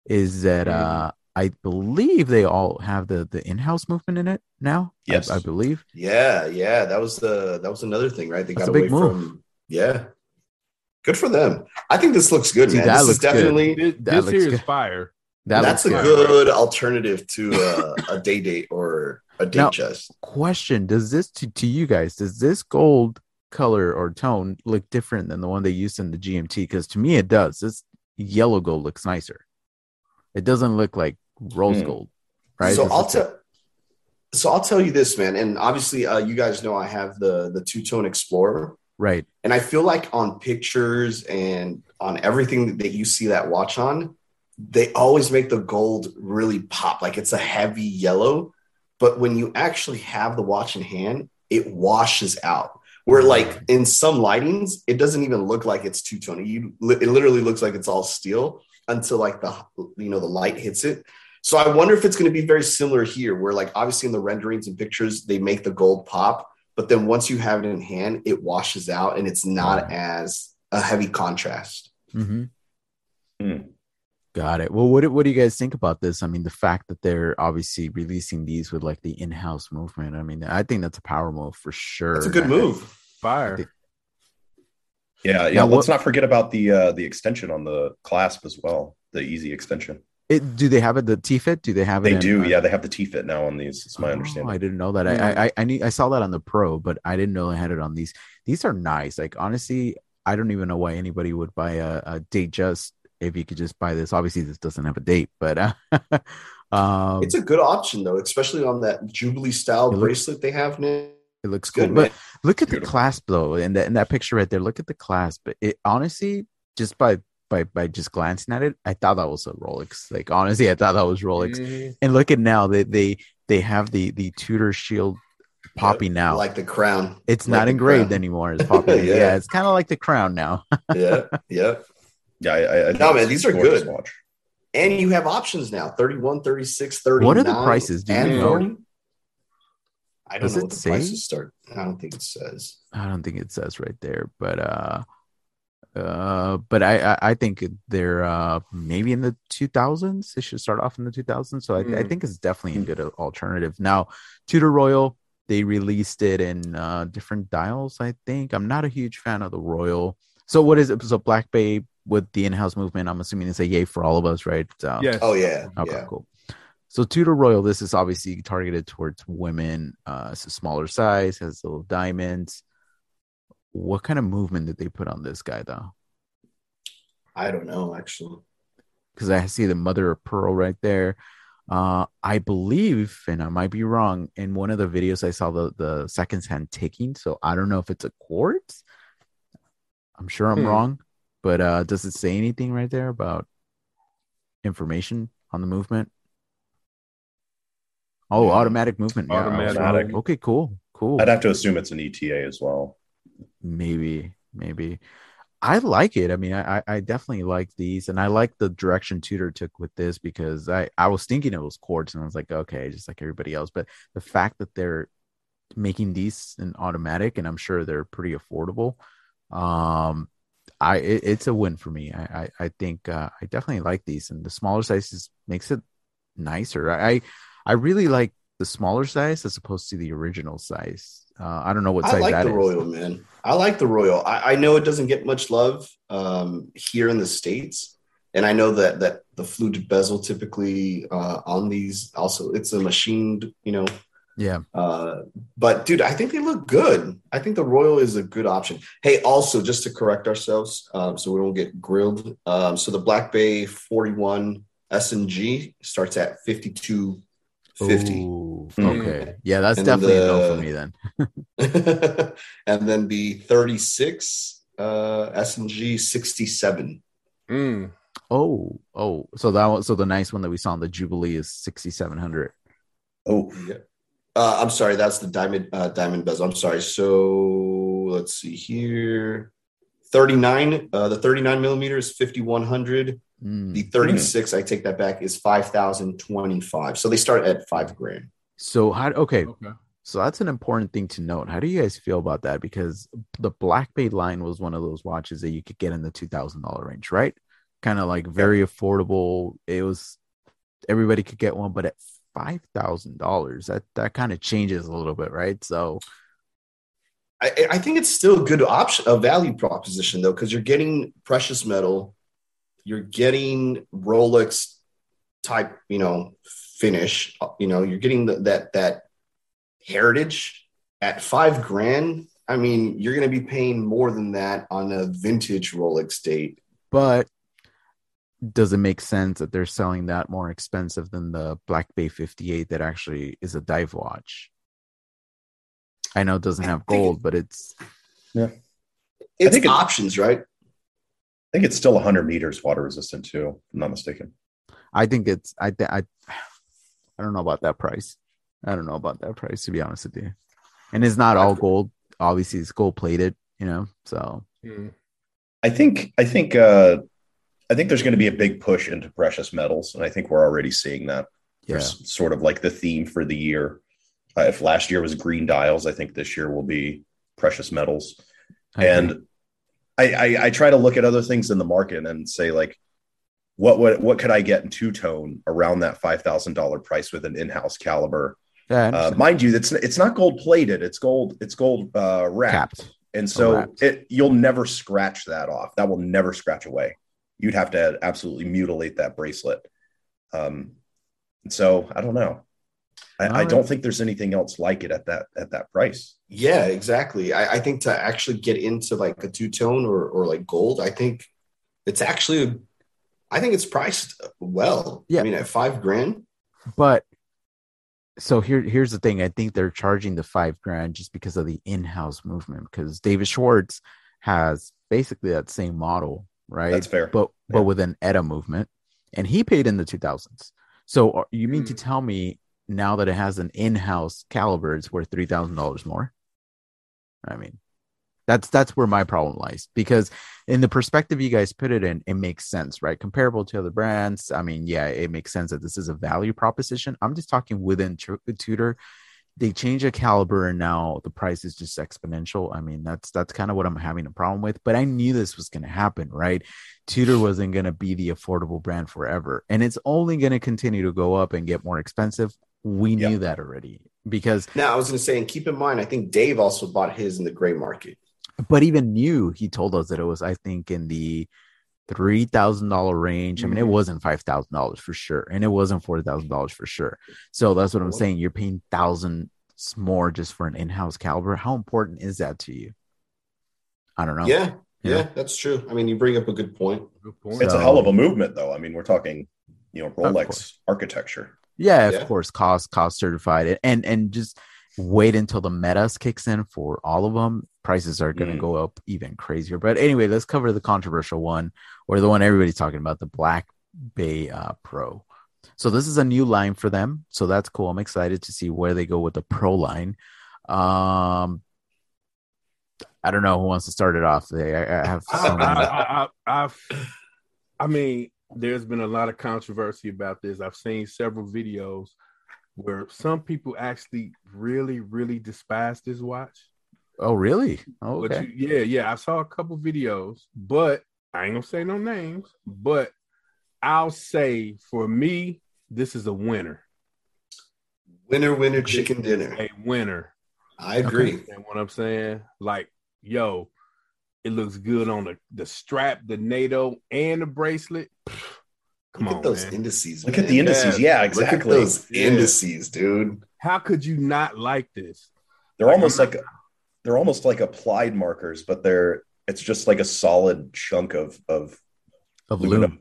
is that Mhm. uh, I believe they all have the the in-house movement in it now. Yes. I, believe. Yeah, yeah, that was the that was another thing, right? They That's got a away big move. from yeah. Good for them. I think this looks good, See, man. that This is looks good. definitely This, this looks here is good. fire. That that's a looks good. good alternative to uh, a day date or a date Now- chest. question does this to, to you guys does this gold color or tone look different than the one they used in the gmt because to me it does this yellow gold looks nicer it doesn't look like rose Hmm. gold right So I'll tell. So I'll tell you this, man, and obviously, uh, you guys know I have the the two tone Explorer, right and I feel like on pictures and on everything that you see that watch on, they always make the gold really pop, like it's a heavy yellow. But when you actually have the watch in hand, it washes out. Where like in some lightings, it doesn't even look like it's two tone. You it literally looks like it's all steel until like the you know the light hits it. So I wonder if it's going to be very similar here, where like obviously in the renderings and pictures they make the gold pop, but then once you have it in hand, it washes out and it's not as a heavy contrast. hmm Hmm. Got it well what, do- what do you guys think about this i mean the fact that they're obviously releasing these with like the in-house movement i mean i think that's a power move for sure It's a good I- move. Fire. Yeah, yeah. Now, let's what- not forget about the uh the extension on the clasp as well. The easy extension. it, do they have it the t-fit do they have it They in, do. uh, Yeah, they have the T fit now on these. It's my Oh, understanding. I didn't know that. I, I I knew I saw that on the pro, but I didn't know they had it on these. These are nice. Like honestly, I don't even know why anybody would buy a, a date just if you could just buy this. Obviously, this doesn't have a date, but uh, um, It's a good option though, especially on that Jubilee style It looks- bracelet they have now. it looks Good, cool. But look at the Beautiful. clasp though, in that in that picture right there. Look at the clasp. But it honestly, just by by by just glancing at it, I thought that was a Rolex. Like honestly, I thought that was Rolex. Mhm. And look at now they they they have the the Tudor shield popping now. like the crown. It's Like not engraved crown. anymore. It's popping. yeah. Yeah. it's kind of like the crown now. yeah, yeah. Yeah, I, I, I No, man, these are good. Watch. And you have options now 31, 36, 39. What are the prices? Do you and know? 40. I don't Does know it what the say? prices start. I don't think it says. I don't think it says right there, but uh, uh, but I I, I think they're uh maybe in the two thousands. It should start off in the two thousands. So I, I Mm. think it's definitely a good alternative. Now, Tudor Royal they released it in uh different dials. I think I'm not a huge fan of the Royal. So what is it? So Black Bay with the in-house movement. I'm assuming it's a yay for all of us, right? Um, Yes. Oh, yeah. Okay, yeah. cool. So Tudor Royal, this is obviously targeted towards women. Uh, it's a smaller size, has little diamonds. What kind of movement did they put on this guy though? I don't know, actually. Because I see the mother of pearl right there. Uh, I believe, and I might be wrong, in one of the videos I saw the the seconds hand ticking. So I don't know if it's a quartz. I'm sure I'm Hmm. wrong, but uh, does it say anything right there about information on the movement? Oh, Yeah. automatic movement. Yeah, Automatic. Automatic. Okay, cool, cool. I'd have to assume it's an ETA as well. maybe, maybe. I like it. I mean, I, I- I definitely like these, and I like the direction Tudor took with this because I, I was thinking it was quartz, and I was like, okay, just like everybody else. But the fact that they're making these in automatic, and I'm sure they're pretty affordable, um, I it, it's a win for me. I I, I think uh, I definitely like these, and the smaller sizes makes it nicer. I I really like the smaller size as opposed to the original size. Uh, I don't know what size that is. I like the is. Royal, man. I like the Royal. I, I know it doesn't get much love um, here in the States. And I know that that the fluted bezel typically uh, on these also it's a machined, you know, Yeah. Uh, but dude, I think they look good. I think the Royal is a good option. Hey, also just to correct ourselves, um, so we don't get grilled. Um, so the Black Bay 41 S and G starts at 52 50. Ooh, Mm. okay. Yeah, that's And then definitely a no for me then. and then the 36 uh, S and G 67. Mm. Oh, oh, so that was so the nice one that we saw on the Jubilee is sixty seven hundred. Oh, Yeah. Uh, I'm sorry, that's the diamond uh, diamond bezel. I'm sorry. So let's see here. 39, uh, the 39 millimeter is 5100. Mm. The 36, I take that back, is 5025. So they start at five grand. So how? Okay, Okay. so that's an important thing to note. How do you guys feel about that? Because the Black Bay line was one of those watches that you could get in the two thousand dollar range, right? Kind of like very affordable. It was everybody could get one, but at five thousand dollars, that that kind of changes a little bit, right? So I, I think it's still a good option, a value proposition though, because you're getting precious metal, you're getting Rolex type, you know, finish. You know, you're getting the, that that heritage at five grand. I mean, you're going to be paying more than that on a vintage Rolex date. but does it make sense that they're selling that more expensive than the Black Bay 58 that actually is a dive watch? I know it doesn't have gold, but it's yeah. It's think it- options, right? I think it's still 100 meters water resistant too. If I'm not mistaken. I think it's I th- I I don't know about that price. I don't know about that price to be honest with you. And it's not all gold. Obviously, it's gold plated, you know. So Mm. I think I think uh, I think there's going to be a big push into precious metals, and I think we're already seeing that. yeah, There's sort of like the theme for the year. Uh, if last year was green dials, I think this year will be precious metals. I and I, I I try to look at other things in the market and say like, what what what could I get in two tone around that five thousand dollar price with an in house caliber? yeah, Uh, mind you, that's it's not gold plated; it's gold it's gold uh, wrapped. capped. And so wrapped. it you'll never scratch that off. That will never scratch away. You'd have to absolutely mutilate that bracelet. Um, so I don't know. I, I don't think there's anything else like it at that at that price. Yeah, exactly. I, I think to actually get into like a two tone or or like gold, I think it's actually, I think it's priced well. Yeah. I mean, at five grand. But so here here's the thing. I think they're charging the five grand just because of the in-house movement. Because David Schwartz has basically that same model, right? That's fair. But but Yeah. with an ETA movement, and he paid in the two thousands. So are- you mean to Hmm. tell me now that it has an in-house caliber, it's worth three thousand dollars more? I mean, that's that's where my problem lies because in the perspective you guys put it in, it makes sense, right? Comparable to other brands. I mean, yeah, it makes sense that this is a value proposition. I'm just talking within Tu- Tudor. They change a caliber and now the price is just exponential. I mean, that's that's kind of what I'm having a problem with. But I knew this was going to happen, right? Tudor wasn't going to be the affordable brand forever, and it's only going to continue to go up and get more expensive. We Yeah. knew that already because Now, I was going to say, and keep in mind, I think Dave also bought his in the gray market. but even new, he told us that it was, I think, in the three thousand dollar range. I mean, it Mhm. wasn't five thousand dollars for sure, and it wasn't four thousand dollars for sure. So that's what I'm saying. You're paying thousands more just for an in-house caliber. How important is that to you? I don't know. Yeah, yeah, Yeah. that's true. I mean, you bring up a good point. Good point. It's So- a hell of a movement, though. I mean, we're talking, you know. Rolex architecture. Yeah, of Yeah. course, cost cost certified, and and just wait until the METAS kicks in for all of them. Prices are going to Mm. go up even crazier. But anyway, let's cover the controversial one, or the one everybody's talking about, the Black Bay uh, Pro. So this is a new line for them, so that's cool. I'm excited to see where they go with the Pro line. Um, I don't know who wants to start it off. They, I, I have I. I, I, I've, I mean, there's been a lot of controversy about this. I've seen several videos where some people actually really, really despise this watch. Oh, really? Oh, But okay. you, yeah, yeah, I saw a couple videos, but I ain't gonna say no names. But I'll say for me, this is a winner, Winner, winner, chicken dinner. a winner. I agree. You know what I'm saying? Like, yo, it looks good on the the strap, the NATO, and the bracelet. Come Look on, at those man. indices. Look at the indices. Yeah. Yeah, Look at those Yeah. indices, dude. How could you not like this? They're Like, almost I'm like they're almost like applied markers, but they're it's just like a solid chunk of of Of Luna. lume.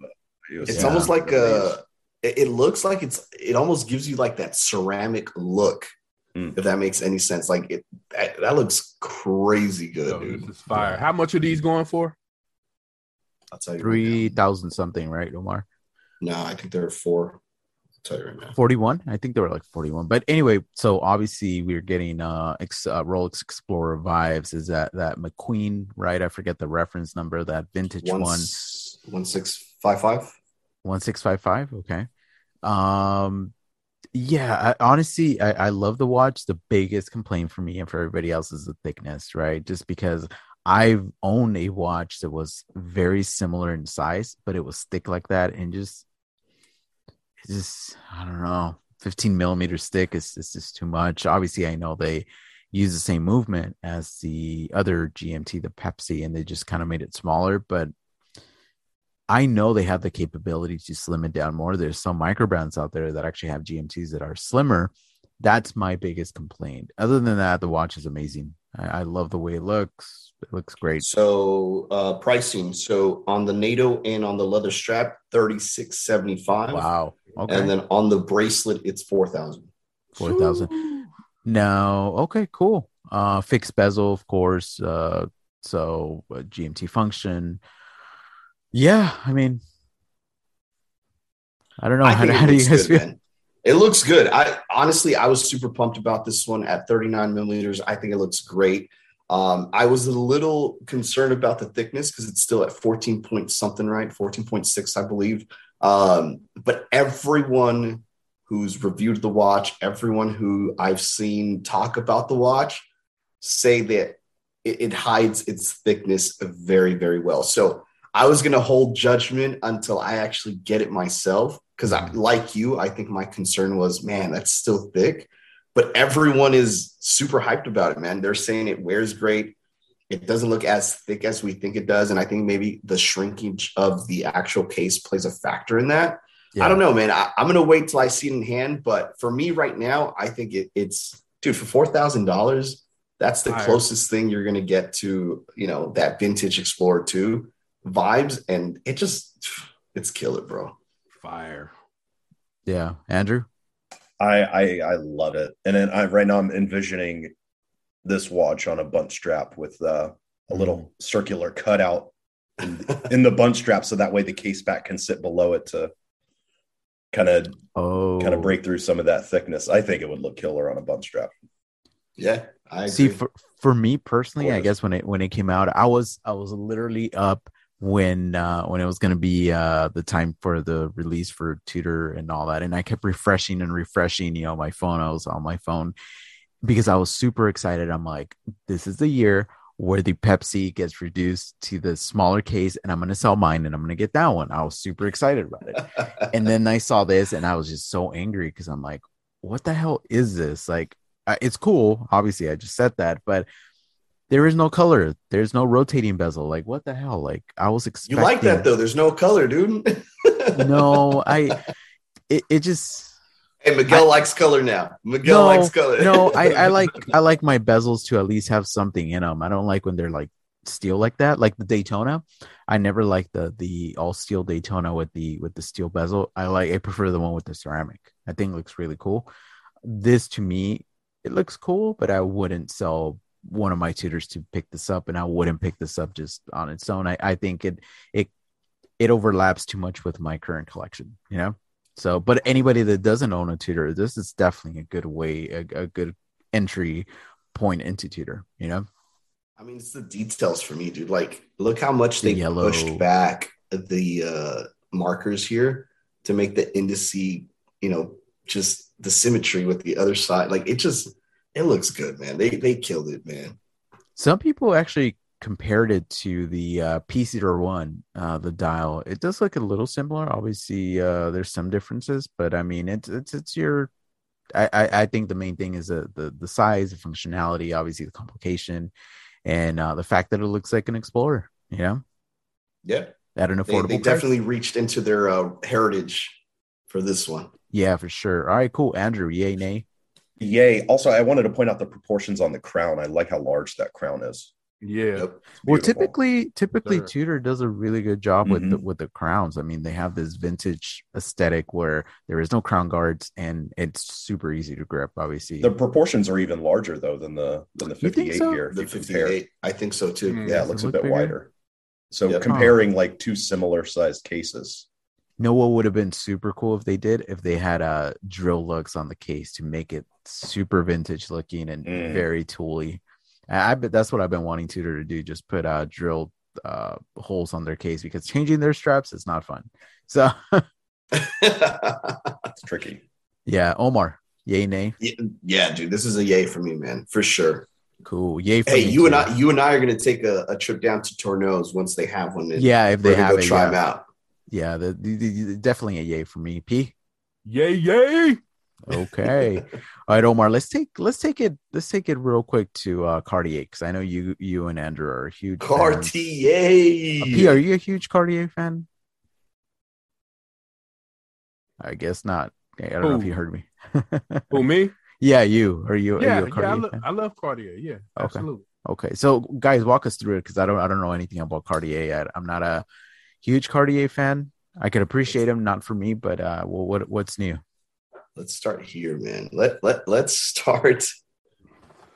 It's Yeah. almost like a. It it looks like it's. It almost gives you like that ceramic look, Mm. if that makes any sense. Like it. That, that looks crazy good, Yo, dude. this is fire. How much are these going for? I'll tell you. Three thousand something, right, Omar? No, I think there are four. I'll tell you right now. 41 i think there were like 41 but anyway so obviously we are getting uh, ex- uh rolex explorer vibes. Is that that mcqueen right? I forget the reference number that vintage One, one. one six five five. 1655 okay. Um yeah I, honestly I, I love the watch. The biggest complaint for me and for everybody else is the thickness right? Just because i've owned a watch that was very similar in size but it was thick like that and just just i don't know 15 millimeters thick is, is just too much obviously i know they use the same movement as the other gmt the pepsi and they just kind of made it smaller but I know they have the capability to slim it down more. There's some micro brands out there that actually have GMTs that are slimmer. That's my biggest complaint. Other than that, the watch is amazing. I, I love the way it looks. It looks great. So uh pricing. So on the NATO and on the leather strap, thirty six seventy five. Wow. Okay. And then on the bracelet, it's four thousand. Four thousand. No. Okay. Cool. Uh, fixed bezel, of course. Uh, so uh, GMT function. Yeah. I mean, I don't know. I How, it how do you looks guys good, feel? man. It looks good. I honestly, I was super pumped about this one at 39 millimeters. I think it looks great. Um, I was a little concerned about the thickness because it's still at 14 point something, right? 14.6, I believe. Um, but everyone who's reviewed the watch, everyone who I've seen talk about the watch, say that it, it hides its thickness very, very well. So I was going to hold judgment until I actually get it myself because like you, I think my concern was, man, that's still thick. But everyone is super hyped about it, man. They're saying it wears great. It doesn't look as thick as we think it does. And I think maybe the shrinkage of the actual case plays a factor in that. I don't know, man. I, I'm gonna wait till I see it in hand. But for me right now, I think it, it's dude, for four thousand dollars, that's the Fire. closest thing you're gonna get to, you know, that vintage Explorer 2 vibes. And it just it's killer, bro. Fire. Yeah. Andrew? I I, I love it, and then I right now I'm envisioning this watch on a bund strap with uh, a little circular cutout in, in the bund strap, so that way the case back can sit below it to kind of Oh. kind of break through some of that thickness. I think it would look killer on a bund strap. Yeah, I agree. See, for for me personally, I guess when it when it came out, I was I was literally up when uh when it was gonna be uh the time for the release for Tudor and all that, and I kept refreshing and refreshing, you know, my phone. I was on my phone because I was super excited. I'm like, this is the year where the Pepsi gets reduced to the smaller case, and I'm gonna sell mine, and I'm gonna get that one. I was super excited about it and then I saw this and I was just so angry because I'm like, what the hell is this? Like, it's cool. Obviously, I just said that, but there is no color. There's no rotating bezel. Like, what the hell? Like, I was expecting. you like that though. There's no color, dude. No, I. It, it just. Miguel I- likes color now. Miguel No, likes color. no, I, I like I like my bezels to at least have something in them. I don't like when they're like steel like that, like the Daytona. I never like the the all steel Daytona with the with the steel bezel. I like I prefer the one with the ceramic. I think it looks really cool. This to me, it looks cool, but I wouldn't sell one of my Tudors to pick this up, and I wouldn't pick this up just on its own. I, I think it it it overlaps too much with my current collection, you know. So, but anybody that doesn't own a Tudor, this is definitely a good way, a, a good entry point into Tudor. You know, I mean, it's the details for me, dude. Like, look how much The they yellow. pushed back the uh, markers here to make the indice, you know, just the symmetry with the other side. Like, it just it looks good, man. They they killed it, man. some people actually compared it to the uh, P01, uh, the dial. It does look a little similar. Obviously, uh, there's some differences, but I mean, it's it's it's your. I, I, I think the main thing is the, the the size, the functionality, obviously the complication, and uh, the fact that it looks like an Explorer. You know, Yeah, at an they, affordable they price. definitely reached into their uh, heritage for this one. Yeah, for sure. All right, cool. Andrew, yay, nay. Yay! Also, I wanted to point out the proportions on the crown. I like how large that crown is. Yeah. Yep. Well, typically, typically Sure. Tudor does a really good job with Mm-hmm. the with the crowns. I mean, they have this vintage aesthetic where there is no crown guards and it's super easy to grip. Obviously, the proportions are even larger though than the than the 58 so? here. The 58, I think so too. Mm. Yeah, it looks it a bit bigger? wider. So Yep. comparing like two similar sized cases. You know what would have been super cool if they did if they had uh drill lugs on the case to make it super vintage looking and Mm. very tooly. I, I bet that's what I've been wanting Tudor to do. Just put uh drilled uh holes on their case because changing their straps is not fun. So It's tricky. yeah, Omar, yay nay, yeah, yeah, dude, this is a yay for me, man, for sure. cool, yay for Hey, me you and. I, you and I are gonna take a, a trip down to Tourneau once they have one. and Yeah, if they have it, try yeah. them out. Yeah, the, the, the- definitely a yay for me. P. Yay, yay. Okay. All right, Omar. Let's take let's take it let's take it real quick to uh Cartier because I know you you and Andrew are huge fans. Cartier. Uh, P, are you a huge Cartier fan? I guess not. Okay, I don't know if you heard me. Who me? yeah, you. Are you? Yeah, are you a yeah. I, Cartier lo- fan? I love Cartier. Yeah, absolutely. Okay, so guys, walk us through it because I don't I don't know anything about Cartier yet. I'm not a huge Cartier fan. I could appreciate him, not for me, but uh, well, what what's new? Let's start here, man. Let let let's start.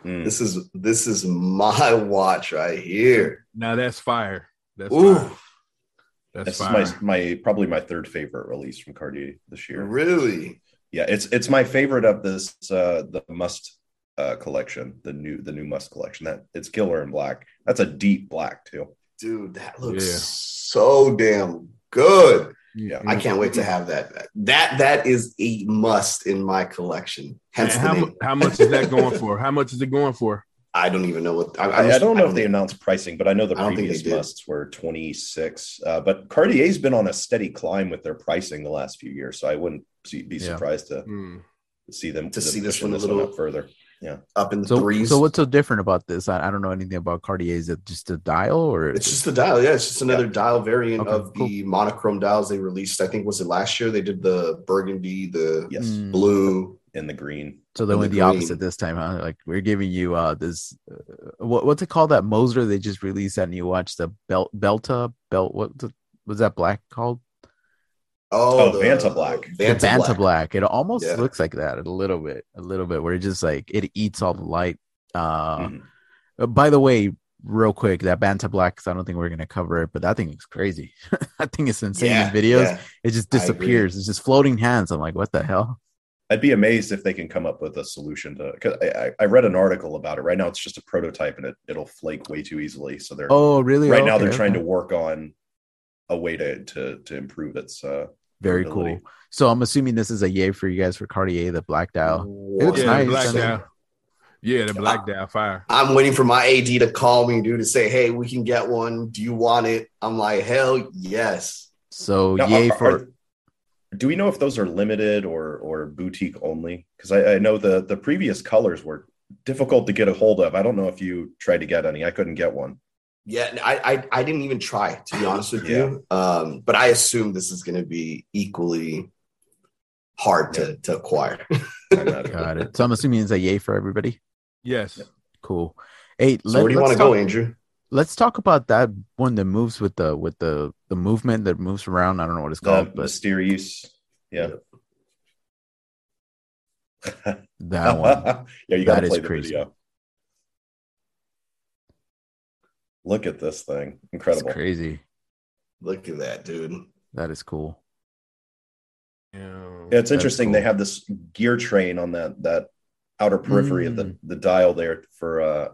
Mm. This is this is my watch right here. Now that's fire. That's Ooh, fire. That's This fire. is my my probably my third favorite release from Cartier this year. really? Yeah, it's it's my favorite of this uh the must uh collection, the new the new must collection. That it's Killer in black. That's a deep black too. Dude, that looks Yeah. so damn good. Yeah. I can't wait to have that. That that is a must in my collection. Hence how, how much is that going for? How much is it going for? I don't even know what I, I, I don't know if they announced pricing, but I know the I think previous musts were 26. Uh, but Cartier's been on a steady climb with their pricing the last few years, so I wouldn't see, be Yeah. surprised to Hmm. see them To see this one a little- up further. Up in the So threes. so what's so different about this? I, I don't know anything about Cartier. Is it just a dial or It's just the dial. Yeah, it's just another Yeah. dial variant Okay, of the monochrome dials they released. I think was it last year? They did the burgundy, the Yes, Mm. blue. and the green. So they And went the the opposite this time, huh? Like we're giving you uh this uh, what what's it called that Moser they just released that new watch the belt Belta belt what the, was that black called Oh, the Vanta Black. the Vanta, Banta Black. black. It almost Yeah. looks like that a little bit a little bit where it just like it eats all the light. Uh, Mhm. uh, by the way, real quick that Vanta black because I don't think we're gonna cover it, but that thing is crazy. I think it's insane Yeah, in videos. yeah. It just disappears. It's just floating hands. I'm like, what the hell? I'd be amazed if they can come up with a solution to. Cause I, I- I read an article about it. Right now, it's just a prototype, and it it'll flake way too easily. So they're Oh, really? right now they're trying to work on a way to to to improve its. uh Very durability. cool. So I'm assuming this is a yay for you guys for Cartier, the black dial. It looks Yeah, nice. the black I mean- dial. Yeah, the black dial fire. I'm waiting for my AD to call me, dude, to say, "Hey, we can get one. Do you want it?" I'm like, "Hell yes." So Now, yay are- for are- do we know if those are limited or or boutique only? Because I, I know the the previous colors were difficult to get a hold of. I don't know if you tried to get any. I couldn't get one. Yeah, I, I I didn't even try to be honest with Yeah. you. Um, but I assume this is going to be equally hard to to acquire. I imagine. got it. So I'm assuming it's a yay for everybody. Yes. Cool. Hey, So where do you want to go, Andrew? Let's talk about that one that moves with the with the the movement that moves around. I don't know what it's The called, but mysterious, yeah. that one. yeah, you got to play the crazy. video. Look at this thing, It's incredible. crazy. Look at that, dude. That is cool. Yeah. Yeah, it's That's interesting. They have this gear train on that that outer periphery of Mm. the, the dial there for uh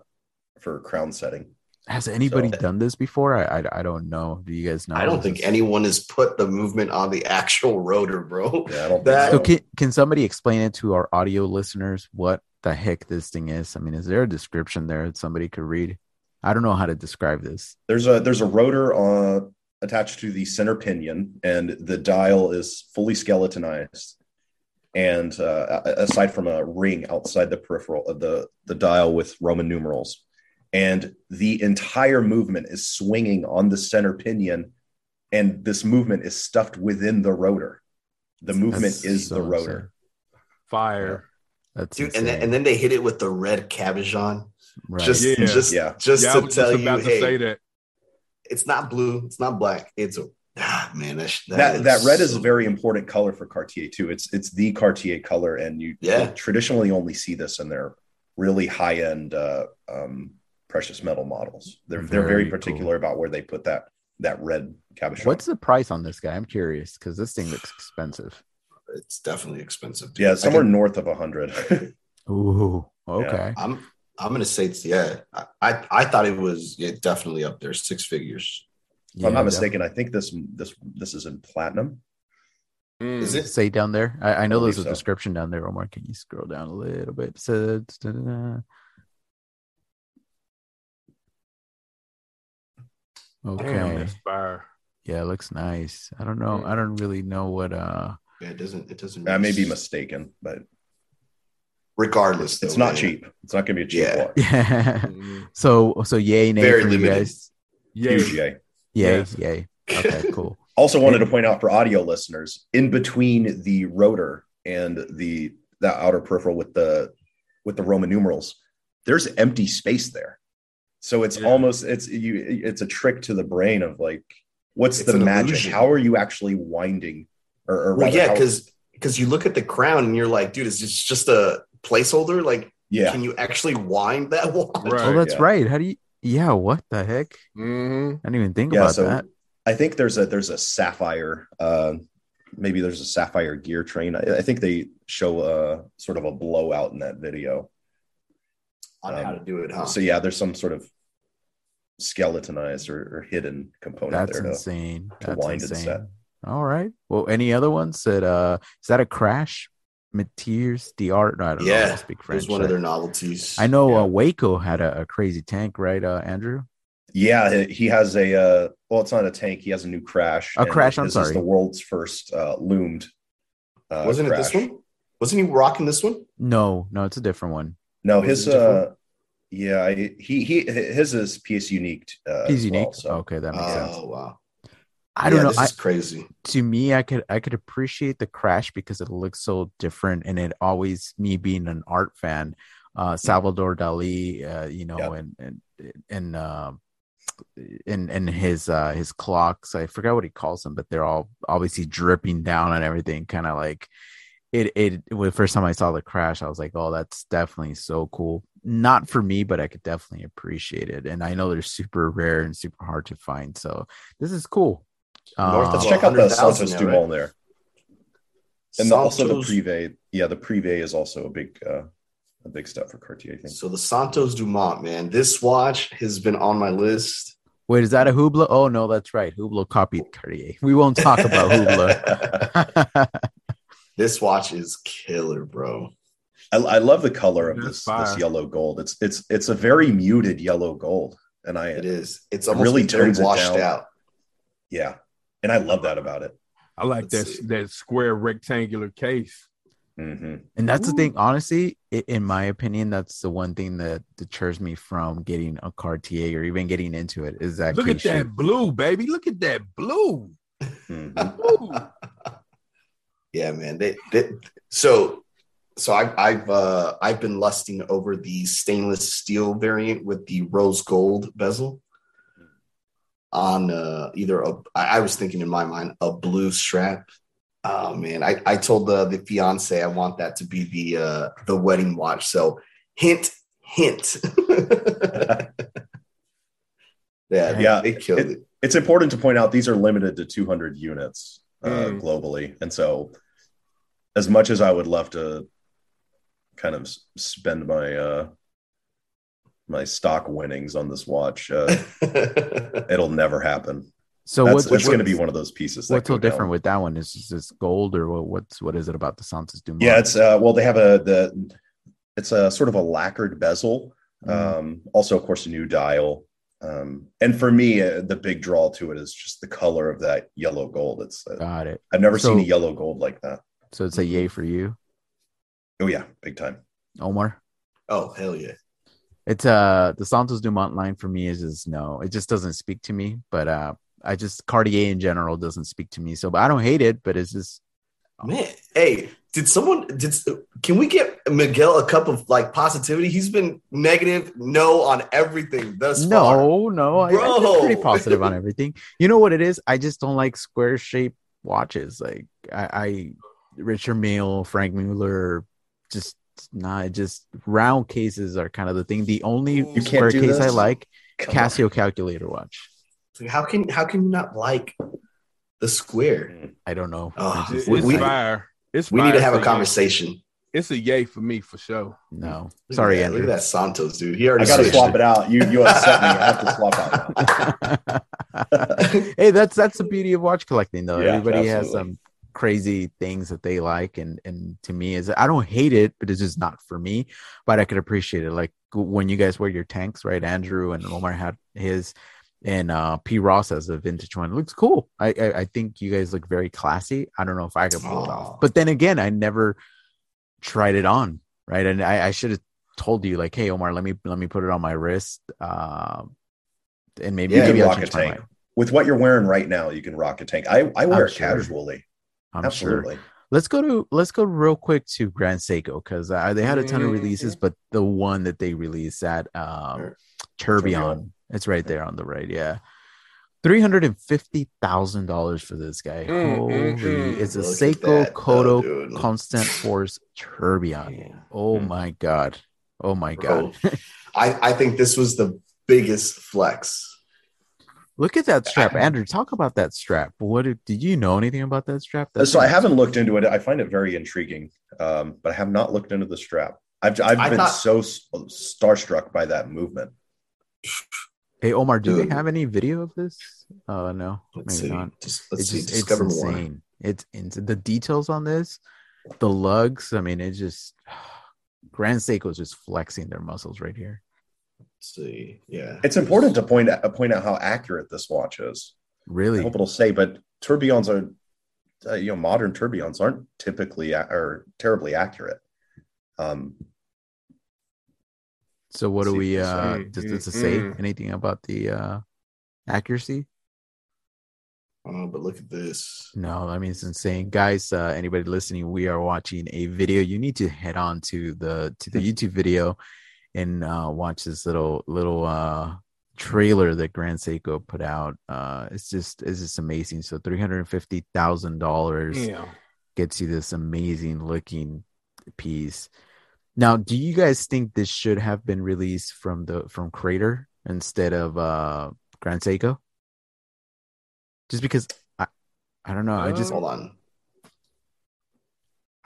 for crown setting. Has anybody So- done this before? I, I I don't know. Do you guys know? I don't think this- anyone has put the movement on the actual rotor, bro. Yeah, I don't That- So so. can can somebody explain it to our audio listeners what the heck this thing is? I mean, is there a description there that somebody could read? I don't know how to describe this. There's a there's a rotor uh, attached to the center pinion, and the dial is fully skeletonized. And uh, aside from a ring outside the peripheral of the the dial with Roman numerals, and the entire movement is swinging on the center pinion, and this movement is stuffed within the rotor. The movement That's is so the rotor. insane. Fire. That's Dude, and then, and then they hit it with the red cabochon right. Just Yeah. just Yeah. just yeah, to tell just you, about to hey, say that. it's not blue, it's not black, it's a ah, man. That that looks that red is a very important color for Cartier too. It's it's the Cartier color, and you Yeah. traditionally only see this in their really high end uh, um, precious metal models. They're they're Very very particular about where they put that that red cabochon. What's the price on this guy? I'm curious because this thing looks expensive. It's definitely expensive. dude. yeah, somewhere can- north of a hundred. Ooh, okay. I'm I'm gonna say it's yeah. I I, I thought it was yeah, definitely up there, six figures. if I'm not mistaken, I think this this this is in platinum. Mm. Is it? Say down there. I, I know believe there's a so. description down there. Omar, can you scroll down a little bit? Damn, Okay. that's. Yeah, it looks nice. I don't know. Mm. I don't really know what uh Yeah, it doesn't it doesn't. I may be mistaken, but Regardless, it's though, not man. cheap. It's not going to be a cheap Yeah. watch. yeah. So so yay nay Very for you limited. guys. Yeah. Huge yay. Yay, Yes. yay. Okay, cool. Also wanted to point out for audio listeners, in between the rotor and the the outer peripheral with the with the Roman numerals, there's empty space there. So it's Yeah. almost it's you it's a trick to the brain of like what's It's the magic? illusion. How are you actually winding or, or Well, rather, yeah, because because you look at the crown and you're like, dude, is this just a placeholder? Like, yeah. can you actually wind that watch? Right. oh, that's yeah. right. How do you yeah, what the heck? hmm I didn't even think yeah, about so that. I think there's a there's a sapphire uh maybe there's a sapphire gear train. I, I think they show a sort of a blowout in that video. On how to do it, huh? So yeah, there's some sort of skeletonized or, or hidden component That's there. To, insane. to That's wind and set. insane. All right. Well, any other ones that uh is that a crash? Métiers d'Art. No, I don't know. I yeah, don't speak it French. was one of their novelties. I know Yeah. uh, Waco had a, a crazy tank, right, uh, Andrew? yeah, he has a uh, well, it's not a tank. He has a new crash. A crash, I'm this sorry. Is the world's first uh, loomed. Uh, Wasn't it this one? Wasn't he rocking this one? No, no, it's a different one. No, Was his uh, yeah, he he his is pièce unique. Uh, He's unique. well, so okay, that makes sense. Oh wow! I don't Yeah, know. This I, is crazy. to me, I could I could appreciate the crash because it looks so different, and it always me being an art fan, uh, Salvador Dali, uh, you know, Yeah. and and and uh, and and his uh his clocks. I forgot what he calls them, but they're all obviously dripping down and everything. Kind of like it. It the first time I saw the crash, I was like, oh, that's definitely so cool. Not for me, but I could definitely appreciate it. And I know they're super rare and super hard to find, so this is cool. North Um, Let's check out the Santos now, Dumont right? there, and the, also the Santos- Privé. Yeah, the Privé is also a big uh, a big step for Cartier. I think. So the Santos Dumont, man, this watch has been on my list. Wait, is that a Hublot? Oh no, that's right. Hublot copied Cartier. We won't talk about Hublot. This watch is killer, bro. I, I love the color of this this yellow gold. It's it's it's a very muted yellow gold, and I It is. It's It almost really really very it washed out. yeah, and I love that about it. I like that Let's see. that square rectangular case. hmm and that's the thing. Honestly, i in my opinion, that's the one thing that deters me from getting a Cartier or even getting into it. Is that Look at cliche. that blue, baby. Look at that blue. hmm Yeah, man. They, they, so so I've I've uh, I've been lusting over the stainless steel variant with the rose gold bezel on uh, either a I I was thinking in my mind a blue strap. Oh man, I, I told the the fiance I want that to be the uh, the wedding watch. So hint hint. yeah, Yeah, they killed it- it. It's important to point out these are limited to 200 units uh, Mm. globally, and so as much as I would love to kind of spend my uh, my stock winnings on this watch, uh, it'll never happen. So That's, what's it's going to be one of those pieces. that What's so go down. different with that one? Is is this gold or what, what's what is it about the Santos Dumont? Yeah, it's uh, well, they have a the it's a sort of a lacquered bezel. Mhm. Um, also, of course, a new dial. Um, and for me, uh, the big draw to it is just the color of that yellow gold. It's uh, got it. I've never So- seen a yellow gold like that. So it's a yay for you, Oh yeah, big time. Omar. oh hell yeah. It's uh the Santos Dumont line for me is just no, it just doesn't speak to me. But uh I just Cartier in general doesn't speak to me. So but I don't hate it, but it's just Man, hey, did someone did can we get Miguel a cup of like positivity? He's been negative no on everything thus far. no, no. I, I've been Bro. pretty positive on everything. You know what it is? I just don't like square shaped watches. Like I, I Richard Mille, Franck Muller, just not just round cases are kind of the thing. The only You square do case I like Come on. Casio calculator watch. Like, how can how can you not like the square? I don't know. Oh, I it's we- fire. It's We need to have a It's yay. conversation. It's a yay for me for sure. no. Look Sorry, at that. Andrew. Look at that Santos, dude. He already I got to swap it out. You you upset me. I have to swap out. hey, that's that's the beauty of watch collecting, though. Yeah, Everybody has absolutely. some crazy things that they like, and and to me, is I don't hate it, but it's just not for me. But I could appreciate it. Like when you guys wear your tanks, right? Andrew and Omar had his, and uh P Ross has a vintage one. It looks cool. I, I I think you guys look very classy. I don't know if I could pull it off, but then again, I never tried it on, right? And I, I should have told you like, hey, Omar, let me let me put it on my wrist. Um, and maybe You maybe can I'll rock a change my tank. mind. With what you're wearing right now, you can rock a tank. I, I wear I'm it sure. casually. I'm Absolutely. sure. Let's go to let's go real quick to Grand Seiko because uh, they had a ton of releases, but the one that they released at um, Sure. Tourbillon, it's right there on the right. Yeah, three hundred and fifty thousand dollars for this guy. Mm, Holy, mm, it's a Look Seiko Kodo though. Constant Force Tourbillon. Yeah. Oh Mm. my god! Oh my Bro, god! I, I think this was the biggest flex. Look at that strap, Andrew. Talk about that strap. What did, did you know anything about that strap? So I haven't looked into it. I find it very intriguing, um, but I have not looked into the strap. I've I've I been thought- so starstruck by that movement. Hey Omar, do Dude. they have any video of this? Uh no, Let's maybe see. not. Just, let's it's see. just it's more. insane. It's into the details on this, the lugs. I mean, it's just Grand Seiko's just flexing their muscles right here. Let's see. Yeah. It's important to point out, point out how accurate this watch is. I Really, hope it'll say, but tourbillons are, uh, you know, modern tourbillons aren't typically a- or terribly accurate. Um, so what do we? uh Mm, Does mm, does it say mm. anything about the uh accuracy? Oh, but look at this. No, I mean it's insane, guys. Uh, anybody listening, we are watching a video. You need to head on to the to the YouTube video and uh, watch this little little uh, trailer that Grand Seiko put out. Uh, it's just it's just amazing. So three hundred fifty thousand dollars gets you this amazing looking piece. Now, do you guys think this should have been released from the from Credor instead of uh, Grand Seiko? Just because I I don't know. I just Hold on.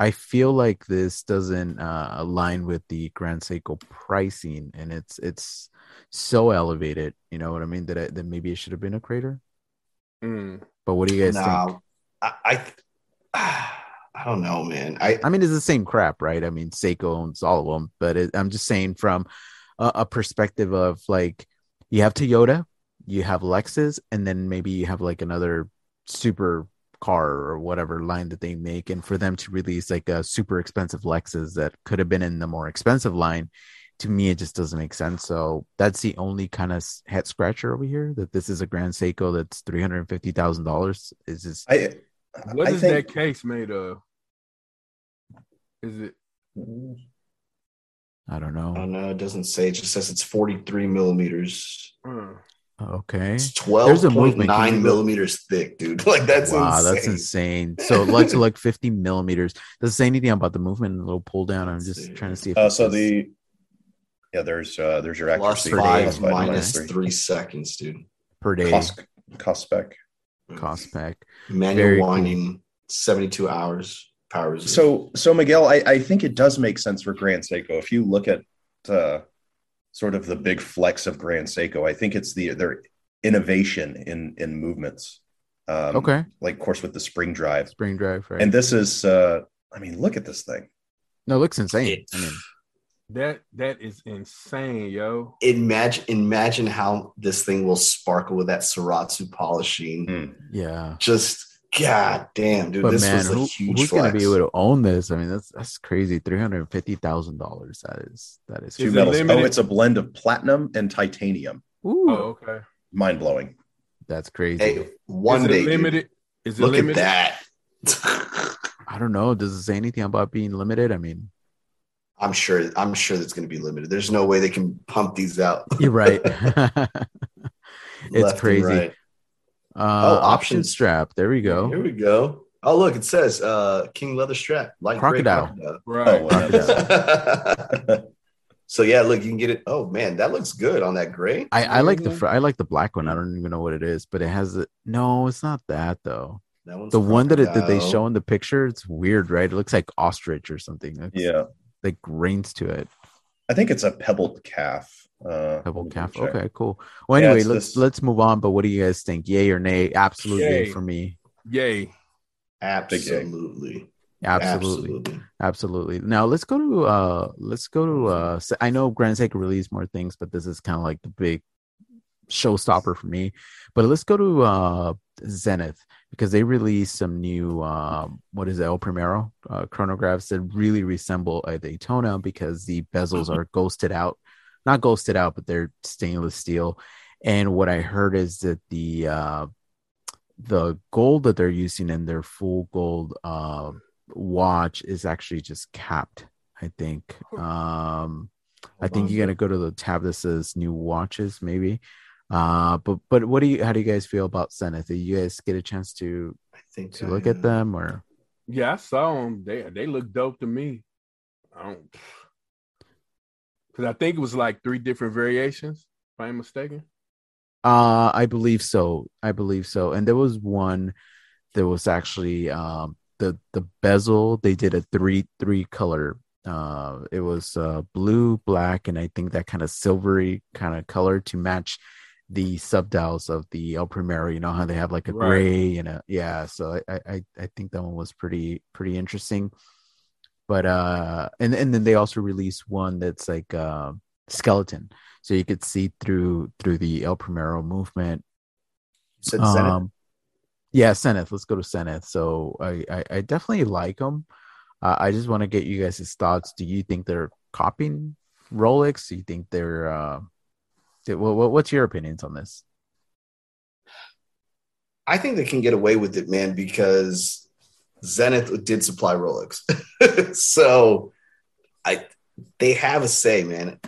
I feel like this doesn't uh, align with the Grand Seiko pricing, and it's it's so elevated. You know what I mean? That I, that maybe it should have been a Credor. Mm. But what do you guys think? I, I I don't know, man. I I mean, it's the same crap, right? I mean, Seiko owns all of them, but it, I'm just saying from a, a perspective of like you have Toyota, you have Lexus, and then maybe you have like another super car or whatever line that they make, and for them to release like a super expensive Lexus that could have been in the more expensive line, to me it just doesn't make sense. So that's the only kind of head scratcher over here that this is a Grand Seiko that's three hundred fifty thousand dollars. Is this I, What I is think, that case made of? Is it? I don't know I know. don't know. It doesn't say. It just says it's 43 millimeters. Uh, Okay. It's There's a movement. Can 12.9 millimeters thick, dude. Like that's wow, insane. that's insane. So let's like 50 millimeters. Does it say anything about the movement and the little pull down? I'm Let's just see. trying to see if uh, so the yeah, there's uh, there's your Plus accuracy. five Plus five, minus minus three seconds, dude. per day Cost, cost spec. cost spec. Manual Very cool. winding, 72 hours. Power reserve. So, so Miguel, I, I think it does make sense for Grand Seiko. If you look at uh, sort of the big flex of Grand Seiko, I think it's the their innovation in in movements. Um, Okay. like of course with the spring drive, Spring drive, right? and this is, uh, I mean, look at this thing. no, it looks insane. It- I mean, that that is insane, yo. imagine imagine how this thing will sparkle with that Zaratsu polishing. Mm. yeah. Just god damn, dude. But this man, was a who, huge who's flex. gonna be able to own this? I mean, that's that's crazy. Three hundred fifty thousand dollars. That is that is Two Is it metals. Oh, it's a blend of platinum and titanium. Ooh, Oh, okay. Mind blowing. that's crazy. Hey, one is day, it dude. limited? Is it Look limited? at that. I don't know. Does it say anything about being limited? I mean, I'm sure. I'm sure that's going to be limited. There's no way they can pump these out. you're right. it's left and crazy. right. Uh, Oh, option options. strap. There we go. Here we go. Oh, look, it says uh, King Leather Strap, light gray Crocodile. Right. Oh, crocodile. So yeah, look, you can get it. Oh man, that looks good on that gray. I, I like the fr- I like the black one. I don't even know what it is, but it has a no. It's not that though. That one's The one that it, that they show in the picture, it's weird, right? It looks like ostrich or something. It's Yeah, like grains to it. I think it's a pebbled calf. Uh, Pebble let me calf. check. Okay, cool. Well, anyway, it's let's this- let's move on. But what do you guys think? Yay or nay? Absolutely Yay. for me. Yay. absolutely, Absolutely. Absolutely. Now let's go to uh let's go to uh I know Grand Seiko released more things, but this is kind of like the big showstopper for me. But let's go to uh Zenith because they released some new um what is it, El Primero uh chronographs that really resemble a Daytona because the bezels are ghosted out. Not ghosted out, but they're stainless steel. And what I heard is that the uh the gold that they're using in their full gold uh watch is actually just capped i think um i think you're gonna go to the tab that says new watches maybe uh but but what do you how do you guys feel about zenith do you guys get a chance to I think to I, look at uh, them or Yeah, I saw them. They they look dope to me. I don't because I think it was like three different variations, if I'm mistaken. uh i believe so i believe so and there was one that was actually um the the bezel they did a three three color uh it was uh blue black and i think that kind of silvery kind of color to match the subdials of the el primero you know how they have like a Right. gray and a yeah so I, I i think that one was pretty pretty interesting but uh and and then they also released one that's like uh skeleton so you could see through through the el primero movement You said Zenith? um, yeah, Zenith. Let's go to Zenith. So I, I, I definitely like them. Uh, I just want to get you guys' thoughts. Do you think they're copying Rolex? Do you think they're? Uh, th- what, what- what's your opinions on this? I think they can get away with it, man, because Zenith did supply Rolex. so I they have a say, man.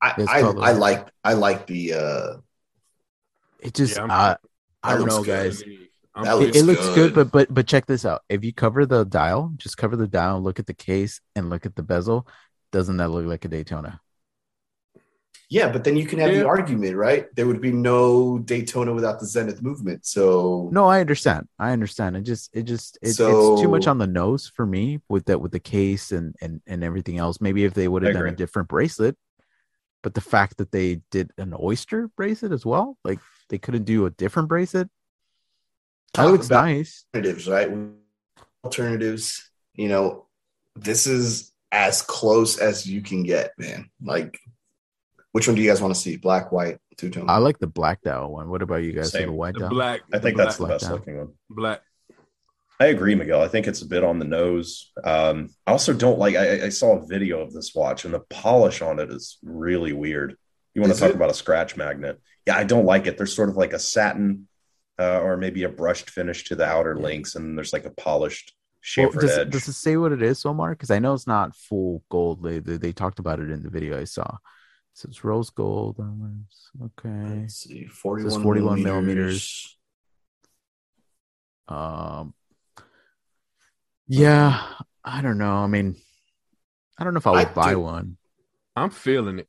I I, I like I like the uh It just, Yeah, I'm- uh, I don't know, good. guys. I'm That It, looks it looks good, good. but but but check this out. If you cover the dial, just cover the dial, look at the case, and look at the bezel. Doesn't that look like a Daytona? Yeah, but then you can have Yeah. the argument, right? There would be no Daytona without the Zenith movement. So No, I understand. I understand. It just it just it, it's too much on the nose for me with that with the case and and and everything else. Maybe if they would have done a different bracelet, but the fact that they did an oyster bracelet as well, like they couldn't do a different bracelet. That looks nice. alternatives, right? Alternatives, you know, this is as close as you can get, man. Like, which one do you guys want to see? Black, white, two tone? I like the black dial one. What about you guys? Same. The white the dial. black. I think the that's the best down. looking one. black. I agree, Miguel. I think it's a bit on the nose. Um, I also don't like. I, I saw a video of this watch, and the polish on it is really weird. You want Is to talk it? about a scratch magnet? Yeah, I don't like it. There's sort of like a satin, uh, or maybe a brushed finish to the outer Yeah. links, and there's like a polished Well, does, it- edge. does it say what it is, Omar? Because I know it's not full gold. They, they they talked about it in the video I saw. So it's rose gold. Okay. Let's see, 41, 41 millimeters. Um, yeah, I don't know. I mean, I don't know if I would I buy do- one. I'm feeling it.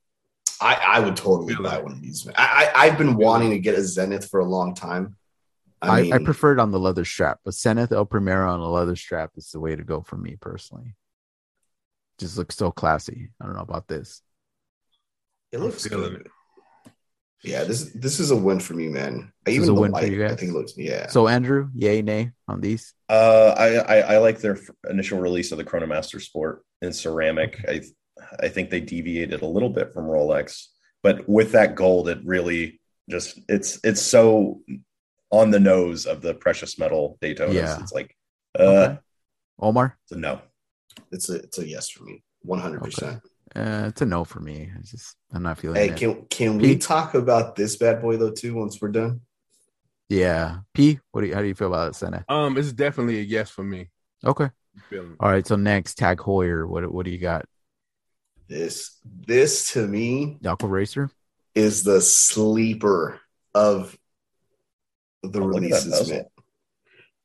I, I would totally buy it. one of these. I, I, I've been wanting to get a Zenith for a long time. I, I, I, prefer it on the leather strap, but Zenith El Primero on a leather strap is the way to go for me personally. Just looks so classy. I don't know about this. It looks good. it. Yeah, this this is a win for me, man. This Even is a the win for white, you I think it looks yeah. So Andrew, yay, nay on these. Uh, I, I I like their initial release of the Chronomaster Sport in ceramic. I I think they deviated a little bit from Rolex, but with that gold, it really just it's it's so on the nose of the precious metal Daytonas. Yeah. It's like uh, Okay. Omar, it's a no. it's a it's a yes for me, one hundred percent. Uh, it's a no for me. It's just I'm not feeling Hey, it. can can we talk about this bad boy though too? Once we're done, yeah, P. What do you, how do you feel about it, Senna? Um, it's definitely a yes for me. Okay. Feeling. All right. So next, Tag Heuer. What what do you got? this this to me Aquaracer. is the sleeper of the Oh, look at that releases,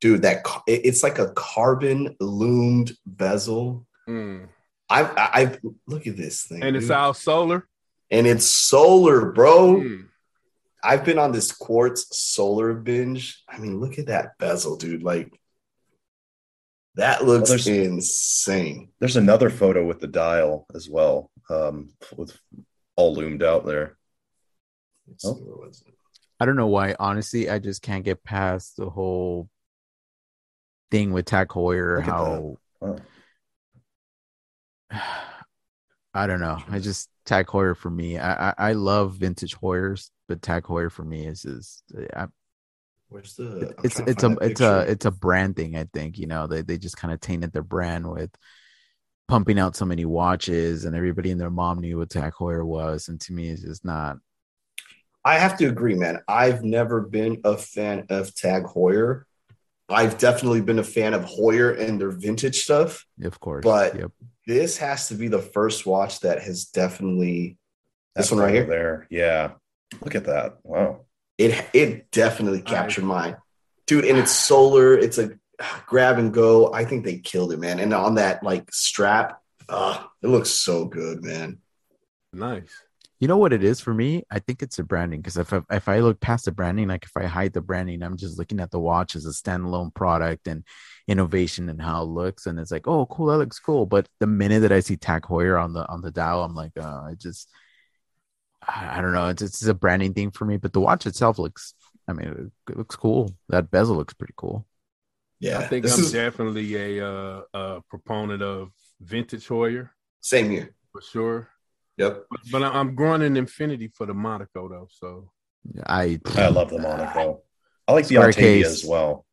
Dude, that it's like a carbon lumed bezel. Mm. I, I, I look at this thing, and it's all solar. and it's solar, bro. Mm. I've been on this quartz solar binge. I mean, look at that bezel, dude. Like that looks Well, there's- insane. There's another photo with the dial as well, um, with all lumed out there. Oh. see, where was it? I don't know why. Honestly, I just can't get past the whole thing with Tag Heuer. Look at How Oh. I don't know. I just Tag Heuer for me. I, I I love vintage Heuers, but Tag Heuer for me is just I, Where's the? I'm it's it's a it's a it's a brand thing. I think you know they they just kind of tainted their brand with pumping out so many watches, and everybody and their mom knew what Tag Heuer was, and to me, it's just not. I have to agree, man. I've never been a fan of Tag Heuer. I've definitely been a fan of Heuer and their vintage stuff. Of course, But- yep. This has to be the first watch that has definitely this That one right here. There. Yeah. Look at that. Wow. It it definitely captured mine, dude. And it's solar. It's a grab and go. I think they killed it, man. And on that like strap, uh, it looks so good, man. Nice. You know what it is for me? I think it's the branding because if I, if I look past the branding, like if I hide the branding, I'm just looking at the watch as a standalone product and innovation and how it looks, and it's like, oh, cool, that looks cool. But the minute that I see Tag Heuer on the on the dial, I'm like, uh, I just, I, I don't know, it's it's a branding thing for me. But the watch itself looks, I mean, it, it looks cool. That bezel looks pretty cool. Yeah, I think I'm is definitely a, uh, a proponent of vintage Heuer same here. for sure. Yep. But, but I- I'm growing an infinity for the Monaco though. So I I love the Monaco. I like the Square Octavia case. as well.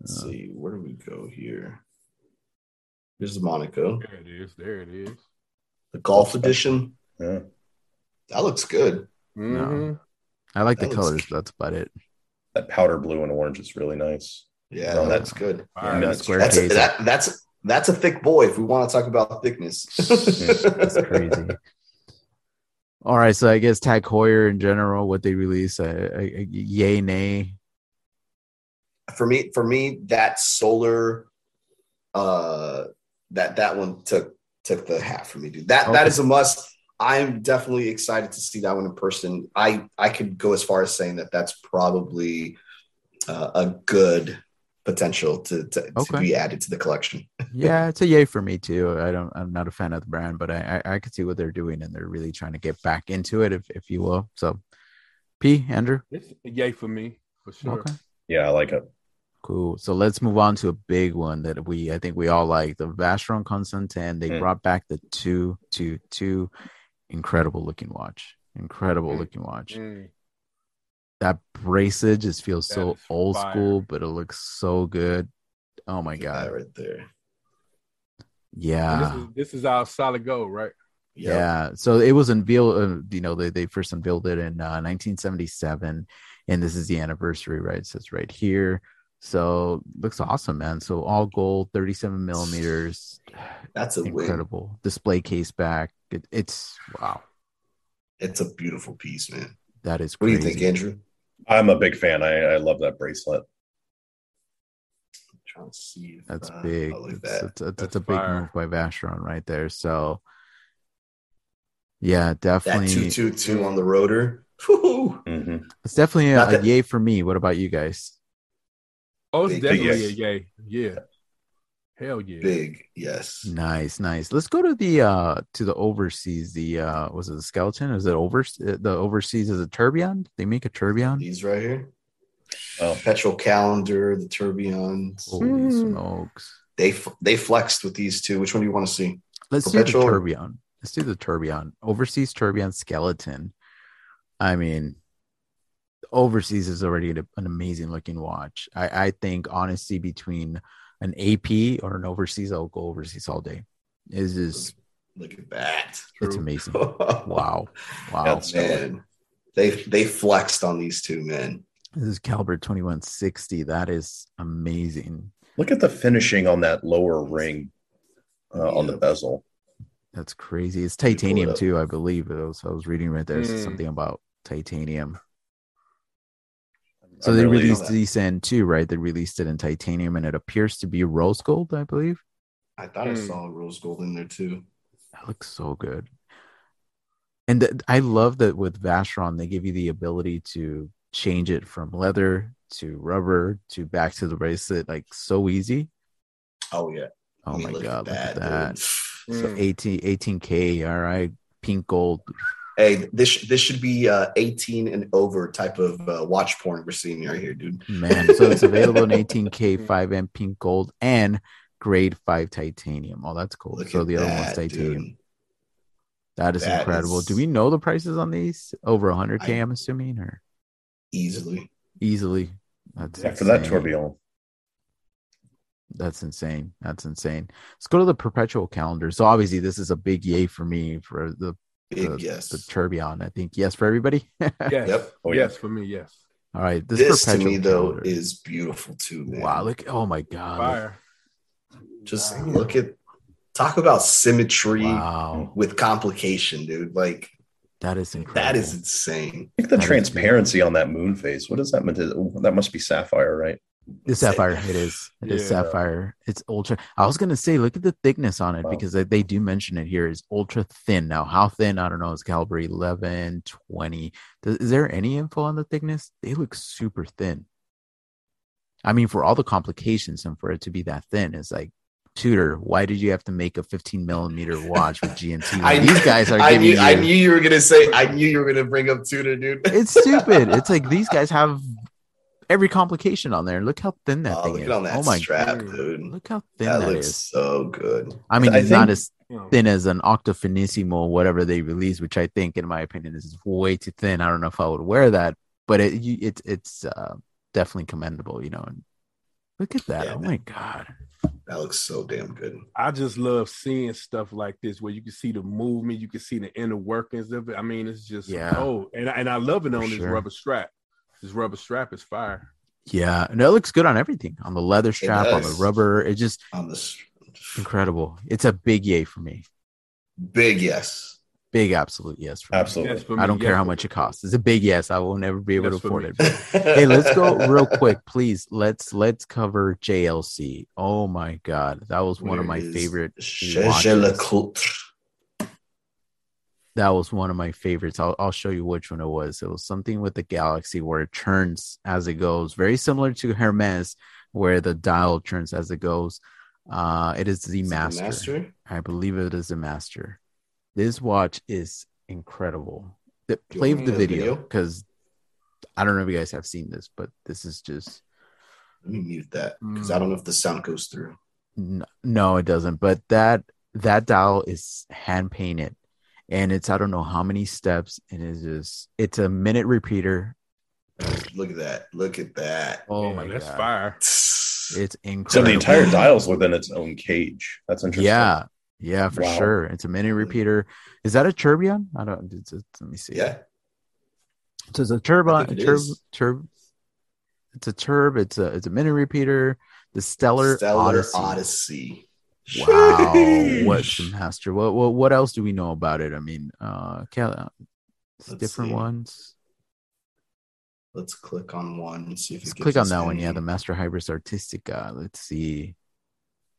Let's see, where do we go here? Here's the Monaco, there it is. There it is. the Golf Edition. Yeah. That looks good. Mhm. I like That the colors. but That's about it. That powder blue and orange is really nice. Yeah, No, that that- good. Fire. that's square That's case. that, that's that's a thick boy. If we want to talk about thickness, That's crazy. All right, so I guess Tag Heuer in general, what they release, uh, uh, yay, nay. for me, for me, that solar, uh, that that one took took the hat for me, dude. That that Okay. is a must. I'm definitely excited to see that one in person. I I could go as far as saying that that's probably uh, a good potential to to, to be added to the collection. Yeah, it's a yay for me too. I don't, I'm not a fan of the brand, but I, I, I could see what they're doing, and they're really trying to get back into it, if, if you will. So, P, Andrew, It's a yay for me for sure. okay, Yeah, I like it. cool. So let's move on to a big one that we, I think we all like, the Vacheron Constantin. They Mm. brought back the two, two, two, incredible looking watch, incredible Mm. looking watch. Mm. That bracelet just feels That so old fire. school, but it looks so good. Oh my Look that god. right there. Yeah. this is this is our solid gold, right? Yep. Yeah. So it was unveiled, uh, you know, they, they first unveiled it in uh, 1977, and this is the anniversary, right? It says right here. So looks awesome, man. So all gold, 37 millimeters, that's a win. incredible display case back. It, it's wow, It's a beautiful piece, man. that is What do you think, Andrew? I'm a big fan. I, I love that bracelet. I'm trying to see. If, That's uh, big. look at It's, it's, it's, That's a big fire. move by Vacheron right there. So yeah, That definitely. two two two on the rotor. Whew. hmm It's definitely a, Not a yay for me. What about you guys? Oh, it's Big definitely yes. a yay. Yeah. Hell yeah. Big, yes. Nice, nice. Let's go to the uh to the overseas. The uh was it the skeleton? Is it over the overseas is a tourbillon? They make a tourbillon. These right here. Oh, Perpetual calendar, the tourbillons. Holy Mm. smokes! They they flexed with these two. Which one do you want to see? Let's do the Perpetual or- tourbillon. Let's do the tourbillon. Overseas tourbillon skeleton. I mean, overseas is already an, an amazing looking watch. I I think honestly between an AP or an overseas, I'll go overseas all day. Is is Look at that. it's True. amazing. wow. Wow, wow. That's- man. They they flexed on these two, men. This is caliber 2160. That is amazing. look at the finishing on that lower ring uh, on the bezel. That's crazy. It's pull it titanium too, I believe. It was, I was reading right there Mm. something about titanium. So they really- released that. these in too, right? They released it in titanium and it appears to be rose gold, I believe. I thought I Hmm. saw rose gold in there too. That looks so good. And th- I love that with Vacheron, they give you the ability to change it from leather to rubber to back to the bracelet, like so easy. Oh yeah. Oh I mean, my look god, at look at dude. that. So Mm. 18, 18K, all right. Pink gold. Hey, this this should be uh 18 and over type of uh, watch porn we're seeing right here, dude. Man, so it's available in 18K, 5N pink gold, and grade 5 titanium. Oh, that's cool. Look so at the other one's that, titanium. dude. That is That incredible. is- Do we know the prices on these? Over 100K, I- I'm assuming, or Easily. easily? That's Yeah, for that insane. tourbillon. That's insane. That's insane. Let's go to the perpetual calendar. So obviously, this is a big yay for me for the Big the, yes. the tourbillon. I think yes for everybody. Yes. Yep. Oh, yeah. yes, for me, yes. All right, this, this to me though calendar. is beautiful too, man. wow. Look, oh my god, Fire. Just look at talk about symmetry wow, with complication, dude. Like that is incredible. that is insane. I think the That is transparency on that moon phase. What does that mean? to- That must be sapphire, right? The sapphire. It is. It is Yeah. sapphire. It's ultra. I was gonna say, look at the thickness on it Wow. because they, they do mention it here. Is ultra thin. Now, how thin? I don't know. It's caliber 11, 20. Does, is there any info on the thickness? They look super thin. I mean, for all the complications and for it to be that thin, is like, Tudor, why did you have to make a 15 millimeter watch with GMT? I- these guys are I giving knew you. I knew you were gonna say I knew you were gonna bring up Tudor, dude. it's stupid. It's like these guys have every complication on there. Look how thin that oh, thing look is. on that oh my strap, God. dude. Look how thin That that looks is. so good. I mean, I it's not as thin as an Octofinissimo, whatever they release, which I think, in my opinion, is way too thin. I don't know if I would wear that, but it you, it it's uh, definitely commendable, you know. And look at that! Yeah, oh man. my god! That looks so damn good. I just love seeing stuff like this where you can see the movement, you can see the inner workings of it. I mean, it's just Yeah. oh, and I- and I love it on For this sure. rubber strap. This rubber strap is fire. Yeah, and it looks good on everything on the leather strap, on the rubber. It just On this incredible. It's a big yay for me. big yes. Big absolute yes for me. Absolutely. Yes, for I don't care how much it costs. It's a big yes. I will never be able Yes, to afford it. hey let's go real quick please let's let's cover jlc oh my god that was one of my Where is favorite Chez watches. That was one of my favorites I'll, I'll show you which one it was it was something with the galaxy where it turns as it goes very similar to hermes where the dial turns as it goes uh it is the it the master. master? i believe it is the master this watch is incredible The- play the video because i don't know if you guys have seen this but this is just Let me mute that because Mm. I don't know if the sound goes through. N- No, it doesn't. But that that dial is hand painted, and it's I don't know how many steps, and it's just it's a minute repeater. Look at that. Look at that. Oh Yeah, my that's god, fire. it's incredible. So the entire dial's within its own cage. That's interesting. yeah, yeah, for Wow. sure. It's a minute repeater. Is that a tourbillon? I don't. It's, it's, let me see. Yeah. So it's a turbine. think it Turb, turb. It's a turb. It's a it's a minute repeater. The Stellar, Stellar Odyssey. Odyssey. Wow, Sheesh. what's the master? What, what what else do we know about it? I mean, uh, Cal- it's different see. ones. Let's click on one and see if Let's it click on us that one. Yeah, the Master Hybris Artistica. Let's see.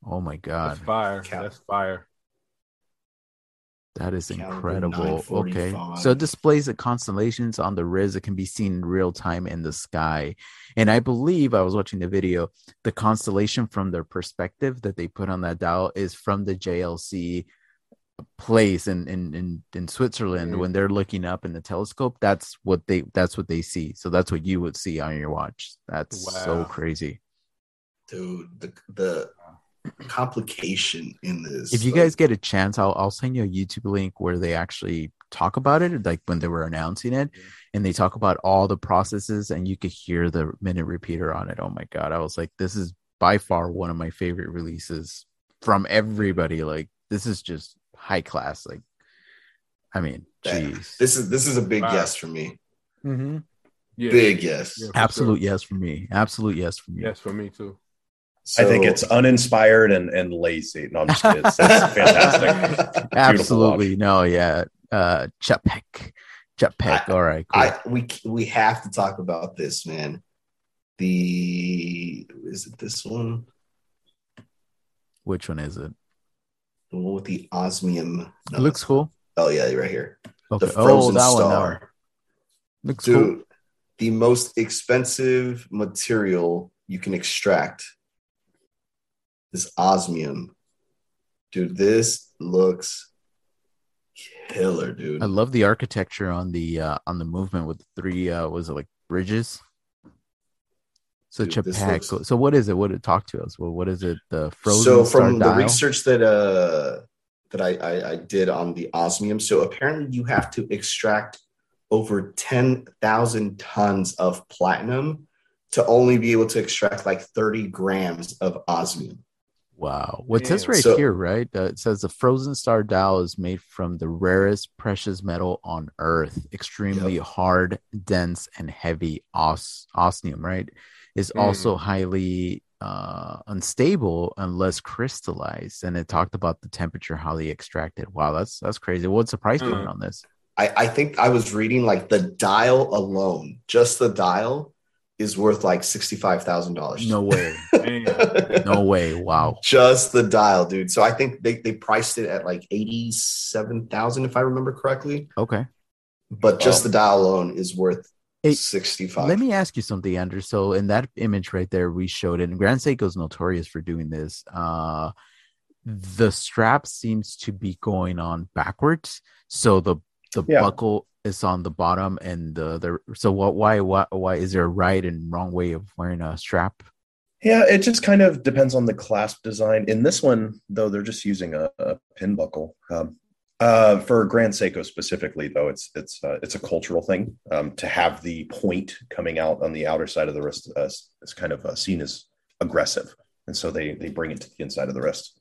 Oh my god, That's fire. Cal- That's fire. That is incredible. Okay, so it displays the constellations on the Riz that can be seen in real time in the sky. And I believe I was watching the video. The constellation from their perspective that they put on that dial is from the JLC place in in in, in Switzerland Mm. when they're looking up in the telescope. That's what they that's what they see. So that's what you would see on your watch. That's so crazy. dude, the the complication in this. if you like, guys get a chance i'll i'll send you a youtube link where they actually talk about it like when they were announcing it and they talk about all the processes and you could hear the minute repeater on it oh my god i was like this is by far one of my favorite releases from everybody like this is just high class like i mean jeez this is this is a big Wow. yes for me. mm-hmm. Yeah. Big yes. Yeah, absolute sure. yes for me absolute yes for me Yes, for me too. I think it's uninspired and, and lazy. No, I'm just kidding. It's, it's fantastic. absolutely no yeah uh Czapek Czapek I- all right cool. I we we have to talk about this, man. The is it this one? which one is it The one with the osmium. It looks cool. Oh yeah, right here. Okay. The frozen oh, that star. That one. Looks Dude, cool. the most expensive material you can extract is osmium. Dude, this looks killer, dude. I love the architecture on the uh on the movement with the three uh was it like bridges? Such Dude, a pack. looks- So what is it? What it talk to us? Well, what is it? The frozen so from the research that uh that I, I I did on the osmium, so apparently you have to extract over ten thousand tons of platinum to only be able to extract like thirty grams of osmium. Wow. What says right So- here, right? Uh, it says the frozen star dial is made from the rarest precious metal on earth, extremely hard, dense, and heavy os- osmium, right? Is Mm. also highly uh, unstable unless crystallized. And it talked about the temperature, how they extracted. Wow, that's that's crazy. What's the price Mm. point on this? I, I think I was reading like the dial alone, just the dial is worth like sixty five thousand dollars. No way. No way. Wow. just the dial, dude. So I think they, they priced it at like eighty seven thousand, if I remember correctly. Okay. But just Wow. the dial alone is worth Hey, sixty five. Let me ask you something, Andrew. So in that image right there, we showed it, and Grand Seiko's notorious for doing this. Uh the strap seems to be going on backwards. So the the Yeah. buckle is on the bottom and the the so what why why why is there a right and wrong way of wearing a strap? Yeah, it just kind of depends on the clasp design. In this one, though, they're just using a, a pin buckle. Um, uh, for Grand Seiko specifically, though, it's it's uh, it's a cultural thing um, to have the point coming out on the outer side of the wrist uh, is kind of uh, seen as aggressive, and so they they bring it to the inside of the wrist.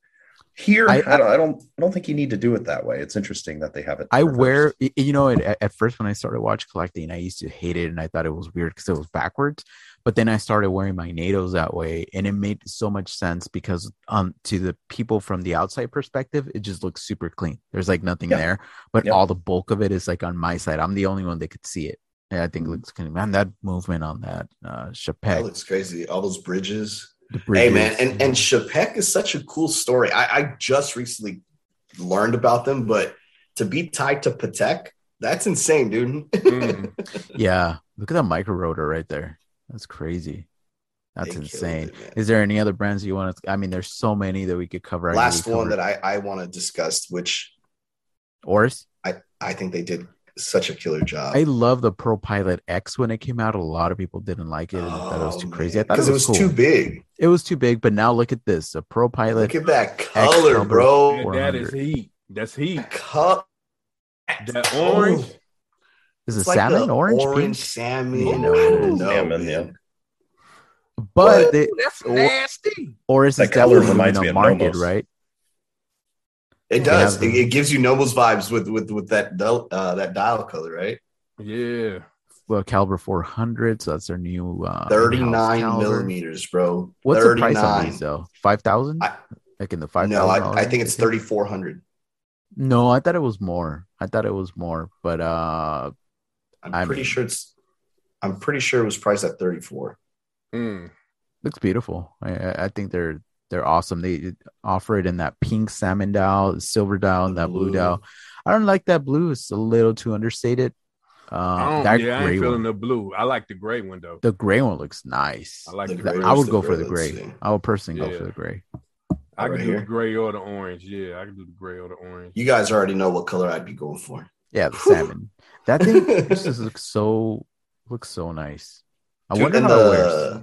Here, I- I, don't, I don't I don't think you need to do it that way. It's interesting that they have it. I reversed. wear, y- you know, at, at first when I started watch collecting, I used to hate it and I thought it was weird because it was backwards. But then I started wearing my NATOs that way, and it made so much sense because, um, to the people from the outside perspective, it just looks super clean. There's like nothing Yeah. there, but Yep. all the bulk of it is like on my side. I'm the only one that could see it. And I think Mm-hmm. it looks kind of man that movement on that uh that looks crazy. All those bridges. The Hey man, and and Czapek is such a cool story. I, I just recently learned about them, but to be tied to Patek, that's insane, dude. Mm. yeah, look at that micro rotor right there. That's crazy. That's They insane. it, man. Is there any other brands you want to? I mean, there's so many that we could cover. Last we one covered that I, I want to discuss, which Oris. I, I think they did such a killer job. I love the Pro Pilot X when it came out. A lot of people didn't like it and thought it was too oh, crazy. I thought it because was, Oh, it was cool. too big. It was too big, but now look at this: a Pro Pilot. Look at that color, bro. Yeah, that is 400. heat. That's heat. Cut. That oh. orange. Is it It's salmon, the orange, orange pink? salmon. You I know don't know, Salmon, man. yeah. But What? they, Ooh, that's Or- nasty. Oris That is color definitely reminds moving me on of market, Nomos. right? It does. It, it gives you Nomos vibes with with with that dial- uh, that dial color, right? Yeah. Well, caliber 400, so that's their new uh, Thirty in-house nine caliber. millimeters, bro. What's the price on these though? Five thousand? I- Like in the five No. I, I think it's thirty four hundred. No, I thought it was more. I thought it was more, but uh, I'm I pretty sure it's. I'm pretty sure it was priced at thirty four. Mm. looks beautiful. I- I, I think they're they're awesome. They offer it in that pink salmon dial, silver dial, and that blue Blue. dial. I don't like that blue. It's a little too understated. I Uh, don't, that yeah, I ain't feeling one, the blue. I like the gray one though. the gray one looks nice. I like The the, gray gray. I would go for the gray. sick. I would personally go for the gray. I can Right do here. the gray or the orange. Yeah, I can do the gray or the orange. You guys already know what color I'd be going for. Yeah, the salmon. That thing just just looks so looks so nice. I Dude, wonder and how it wears.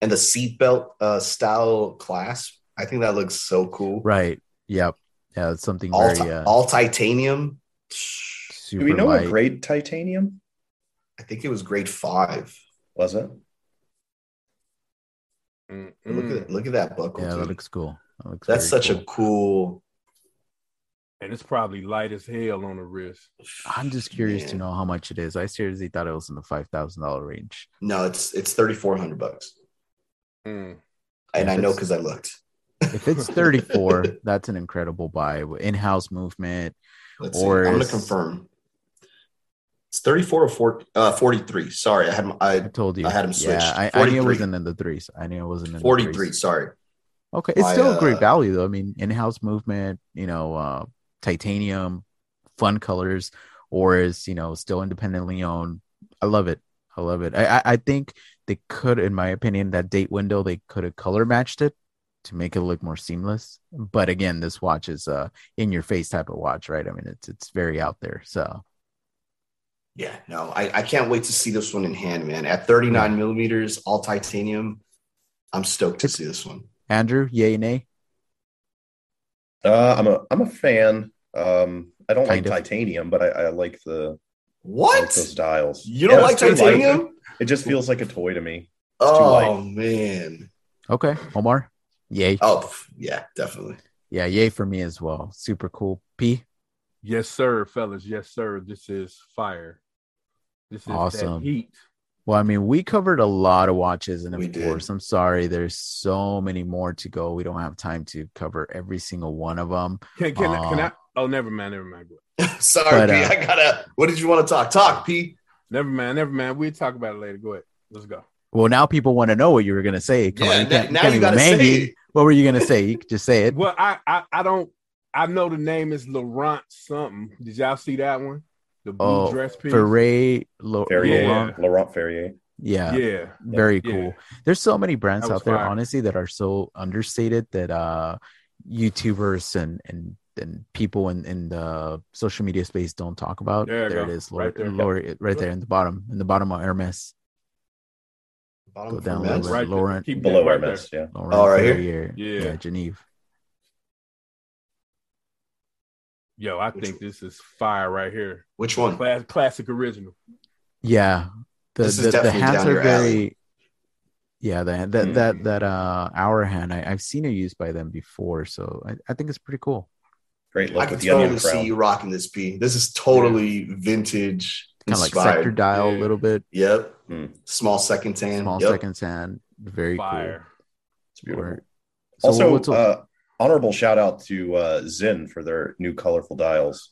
The and the seatbelt uh, style clasp. I think that looks so cool. Right. Yep. Yeah, it's something All, very ti- uh, all titanium. super Do we know light. what grade titanium I think it was grade five. was it? Mm, Look at look at that buckle. Yeah, that looks cool. That looks That's such cool. a cool. And it's probably light as hell on the wrist. I'm just curious to know how much it is. I seriously thought it was in the five thousand dollar range. No, it's it's thirty four hundred bucks, Mm. and If I know because I looked. If it's 34, that's an incredible buy. In-house movement. Let's see. Or I'm gonna confirm. It's 34 or 40, uh, 43. Sorry, I had I I told you. I had 'em switched. Yeah, I, I knew it wasn't in the threes. I knew it wasn't in the 43. Sorry. Okay, it's My, still a great uh, value though. I mean, in-house movement, you know, uh, titanium, fun colors, or is you know still independently owned. I love it. I love it. I, I think they could, in my opinion, that date window they could have color matched it to make it look more seamless. But again, this watch is a in your face type of watch, right? I mean, it's it's very out there. So Yeah, no, I, I can't wait to see this one in hand, man. At 39 millimeters, all titanium. I'm stoked to see this one. Andrew, yay nay? Uh, I'm a I'm a fan. Um, I don't Kind like of. titanium, but I, I like the like What? those dials. You don't Yeah, like it's too light. titanium? It just feels like a toy to me. Oh man. Okay, Omar, yay. Oh yeah, definitely. Yeah, yay for me as well. Super cool. P. Yes, sir, fellas. Yes, sir. This is fire. This is Awesome. that heat. Well, I mean, we covered a lot of watches, and of We did. course, I'm sorry, there's so many more to go. We don't have time to cover every single one of them. Can, can, I, can Uh, I? Oh, never mind. Never mind. Sorry, But, P. uh, I gotta. What did you want to talk? Talk, P. Never mind. Never mind. We'll talk about it later. Go ahead. Let's go. Well, now people want to know what you were gonna say. Come on, Yeah, you can't, now can't you gotta say it. it. What were you gonna say? You could just say it. Well, I, I I don't. I know the name is Laurent something. Did y'all see that one? The blue Oh, dress piece. Ferret, Lo- Ferrier, Laurent. Laurent Ferrier. Yeah, Yeah. very Yeah. cool. There's so many brands out there, fire. honestly, that are so understated that uh YouTubers and and and people in in the social media space don't talk about. There There, go. it is, Right Lord, there. lower, right there in the bottom, in the bottom of Hermes. Bottom Go down for a little bit. Right there. Laurent. Keep Below that right Hermes, yeah. Laurent Oh, right here? Ferrier. Yeah. yeah, Geneve. Yo, I Which think this is fire right here. Which one? Class, classic original. Yeah, the This is the, the definitely hands down are your very. alley. Yeah, that that Hmm. that that uh hour hand, I, I've seen it used by them before, so I, I think it's pretty cool. Great I look can with the onion totally see you rocking this, P. This is totally vintage Kind of like inspired. sector dial Yeah. a little bit, Yep. Hmm. Small second hand. small yep. second hand, very Fire. It's beautiful. Or- So also, what's- uh, honorable shout out to uh, Sinn for their new colorful dials.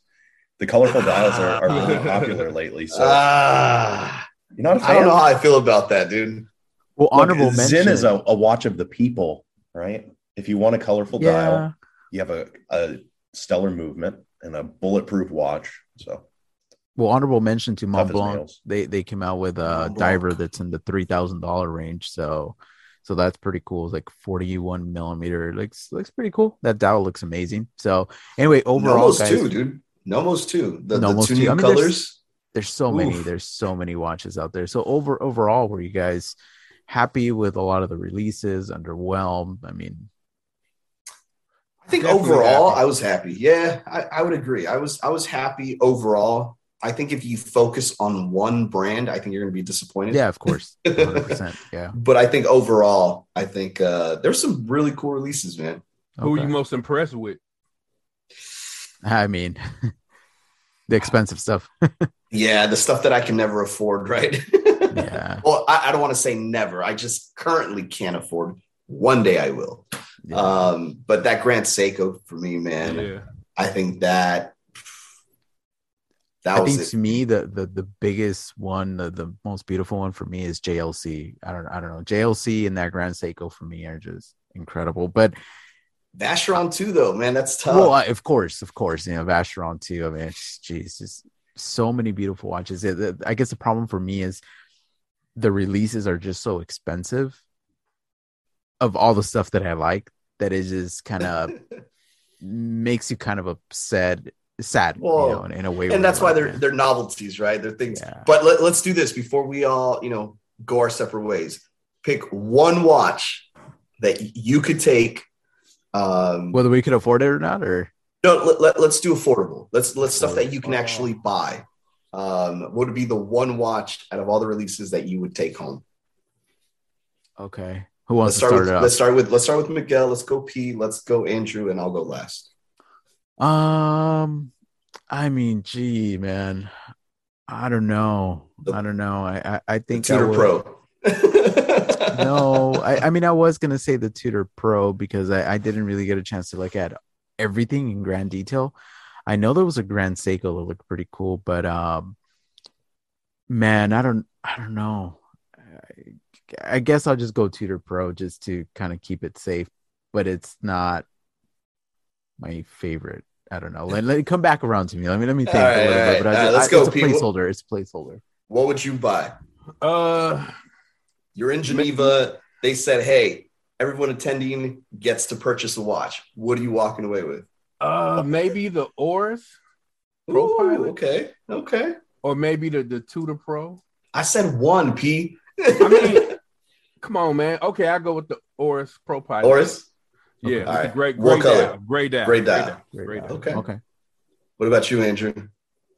The colorful dials are, are really popular lately. So Ah, you're not a fan. I don't know how I feel about that, dude. Well, Look, honorable mention. Sinn is a, a watch of the people, right? If you want a colorful dial, you have a, a stellar movement and a bulletproof watch. So Well, honorable mention to Tough Mont Blanc. They they came out with a Mont Blanc. diver that's in the three thousand dollar range. So so that's pretty cool. It's like forty one millimeter. Looks looks pretty cool. That dial looks amazing. So anyway, overall, Nomos guys, too, dude. Nomos too. The, the Nomos two new I mean, colors. there's so many. There's so many watches out there. So over overall, were you guys happy with a lot of the releases? Underwhelmed? I mean, I think Definitely overall, happy. I was happy. Yeah, I, I would agree. I was I was happy overall. I think if you focus on one brand, I think you're going to be disappointed. yeah, of course, hundred percent. Yeah. But I think overall, I think uh, there's some really cool releases, man. Who are you most impressed with? I mean, the expensive stuff. Yeah, the stuff that I can never afford, right? Yeah. well, I, I don't want to say never. I just currently can't afford. One day I will. Yeah. Um, but that Grand Seiko for me, man, Yeah. I think that that I was think it. to me the, the the biggest one, the, the most beautiful one for me is JLC. I don't I don't know. JLC and that Grand Seiko for me are just incredible. But Vacheron too, though, man. That's tough. well, I- of course, of course, you know, Vacheron too. I mean, it's, geez, just so many beautiful watches. It- it- I guess the problem for me is the releases are just so expensive of all the stuff that I like that it just kind of makes you kind of upset, sad, Well, you know, in, in a way. and that's why they're they're novelties, right? They're things. Yeah. But let, let's do this before we all, you know, go our separate ways. Pick one watch that you could take. Um, whether we could afford it or not, or no, let, let, let's do affordable. Let's let's stuff that you can actually buy. Um, what would be the one watch out of all the releases that you would take home? okay, who wants Let's to start, start with it let's start with let's start with Miguel. Let's go P. Let's go Andrew, and I'll go last. Um, I mean, gee, man, I don't know. I don't know. I I, I think Tudor Pro. no, I, I mean, I was gonna say the Tudor Pro because I, I didn't really get a chance to look at everything in grand detail. I know there was a Grand Seiko that looked pretty cool, but um, man, I don't, I don't know. I, I guess I'll just go Tudor Pro just to kind of keep it safe. but it's not my favorite. I don't know. Let, let it come back around to me. Let me let me think All right, a little all bit. right, But I all right, just- let's I- go, It's a Pete. Placeholder. It's a placeholder. What would you buy? Uh, You're in Geneva. They said, "Hey, everyone attending gets to purchase a watch." What are you walking away with? uh, maybe the Oris Pro Ooh, Pilot? Okay, okay. or maybe the the Tudor Pro. I said one P. I mean, come on, man. Okay, I go with the Oris Pro Pilot. Oris. Yeah, Okay. it's All right. great, What great color? dial. Great dial. Great dial. Great dial. Okay. Okay. What about you, Andrew?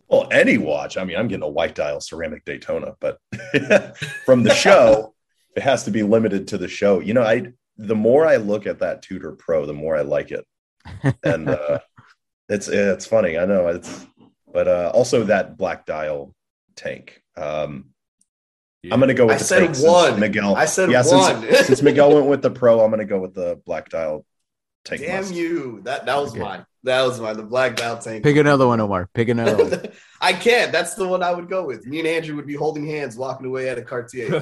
Well, any watch. I mean, I'm getting a white dial ceramic Daytona, but from the show, it has to be limited to the show. You know, I the more I look at that Tudor Pro, the more I like it, and uh, it's it's funny. I know it's, but uh, also that black dial tank. Um, Yeah. I'm going to go with I the said tank one. Miguel. I said yeah, one. Since, since Miguel went with the Pro, I'm going to go with the black dial tank. Damn must. you! That that was Okay. mine. That was mine. The black dial tank. Pick another one, Omar. Pick another one. I can't. That's the one I would go with. Me and Andrew would be holding hands, walking away at a Cartier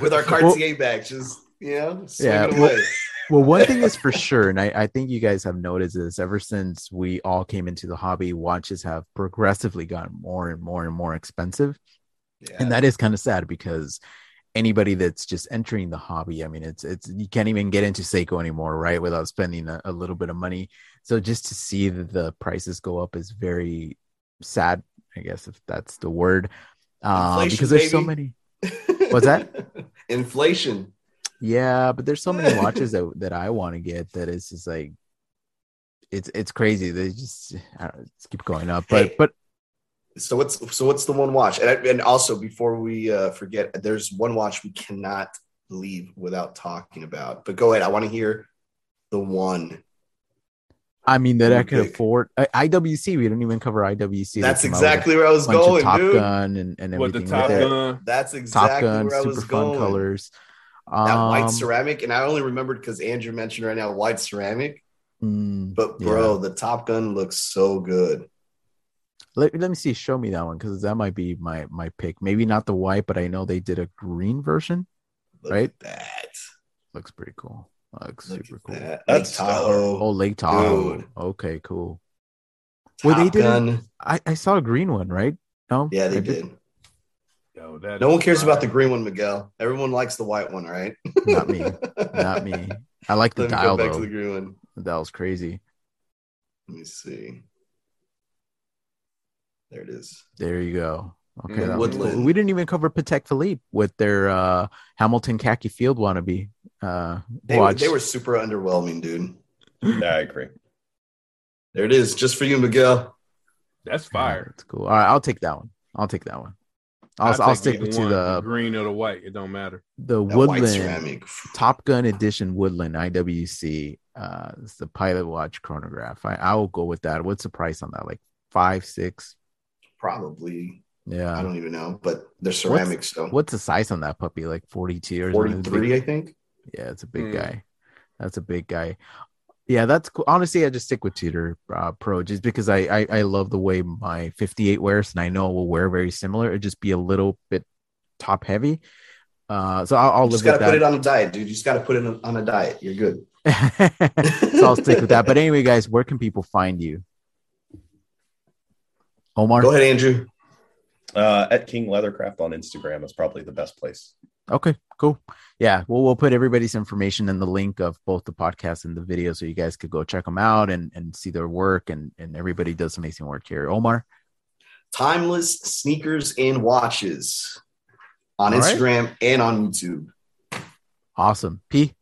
with our Cartier bag, just you know, Yeah, away. well, one thing is for sure, and I, I think you guys have noticed this ever since we all came into the hobby, watches have progressively gotten more and more and more expensive. Yeah. And that is kind of sad because anybody that's just entering the hobby, I mean, it's it's you can't even get into Seiko anymore, right? Without spending a, a little bit of money. So just to see that the prices go up is very sad, I guess if that's the word. Uh, Inflation, because there's so many What's that? Inflation. Yeah, but there's so many watches that that I want to get that it's just like it's it's crazy. They just I don't know, just keep going up. But Hey. but So what's so what's the one watch? And, I- and also before we uh, forget, there's one watch we cannot leave without talking about. But go ahead. I want to hear the one. I mean that I You're could big. afford I, IWC. We didn't even cover IWC. That's came out with a exactly where I was going, Top dude. Gun and and What the everything. Top with it. Gun? That's Top exactly Gun, where I super was fun going. colors. That white Um, ceramic, and I only remembered because Andrew mentioned right now white ceramic. mm, But yeah. bro, the Top Gun looks so good. Let, let me see. Show me that one because that might be my my pick. Maybe not the white, but I know they did a green version. Look Right? at that. Looks pretty cool. Looks Look super cool. that. That's Lake Tahoe. Oh, Lake Tahoe. Dude. Okay, cool. Well, they did Gun. I, I saw a green one, right? No, Yeah, they I did. Yo, that No one cares about the green one, Miguel. Everyone likes the white one, right? Not me. Not me. I like the Let me dial go back though. to the green one. The dial's crazy. Let me see. There it is. There you go. Okay, Mm, that cool. We didn't even cover Patek Philippe with their uh, Hamilton khaki field wannabe uh, They, were, watch. they were super underwhelming, dude. Yeah, I agree. There it is, just for you, Miguel. That's Yeah, fire. That's cool. All right, I'll take that one. I'll take that one. I'll, I'll I'll stick to one, the green or the white. It don't matter. the That Woodland. Top Gun Edition Woodland IWC. Uh, it's the Pilot Watch chronograph. I, I will go with that. What's the price on that? Like five, six? Probably. Yeah. I don't even know, but they're ceramic, so What's the size on that puppy? Like 42 or something? It's big- 43, I think. Yeah, it's a big Hmm. guy. That's a big guy. Yeah, that's cool. Honestly, I just stick with Tudor uh, Pro just because I, I I love the way my 58 wears, and I know it will wear very similar. It'd just be a little bit top heavy. Uh, so I'll, I'll You live just got to put it on a diet, dude. You just got to put it on a diet. You're good. so I'll stick with that. But anyway, guys, where can people find you? Omar. Go ahead, Andrew. Uh, at King Leathercraft on Instagram is probably the best place. Okay, cool. Yeah, well, we'll put everybody's information in the link of both the podcast and the video, so you guys could go check them out and and see their work. And and everybody does amazing work here. Omar. Timeless sneakers and watches on All right. Instagram and on YouTube. Awesome. P,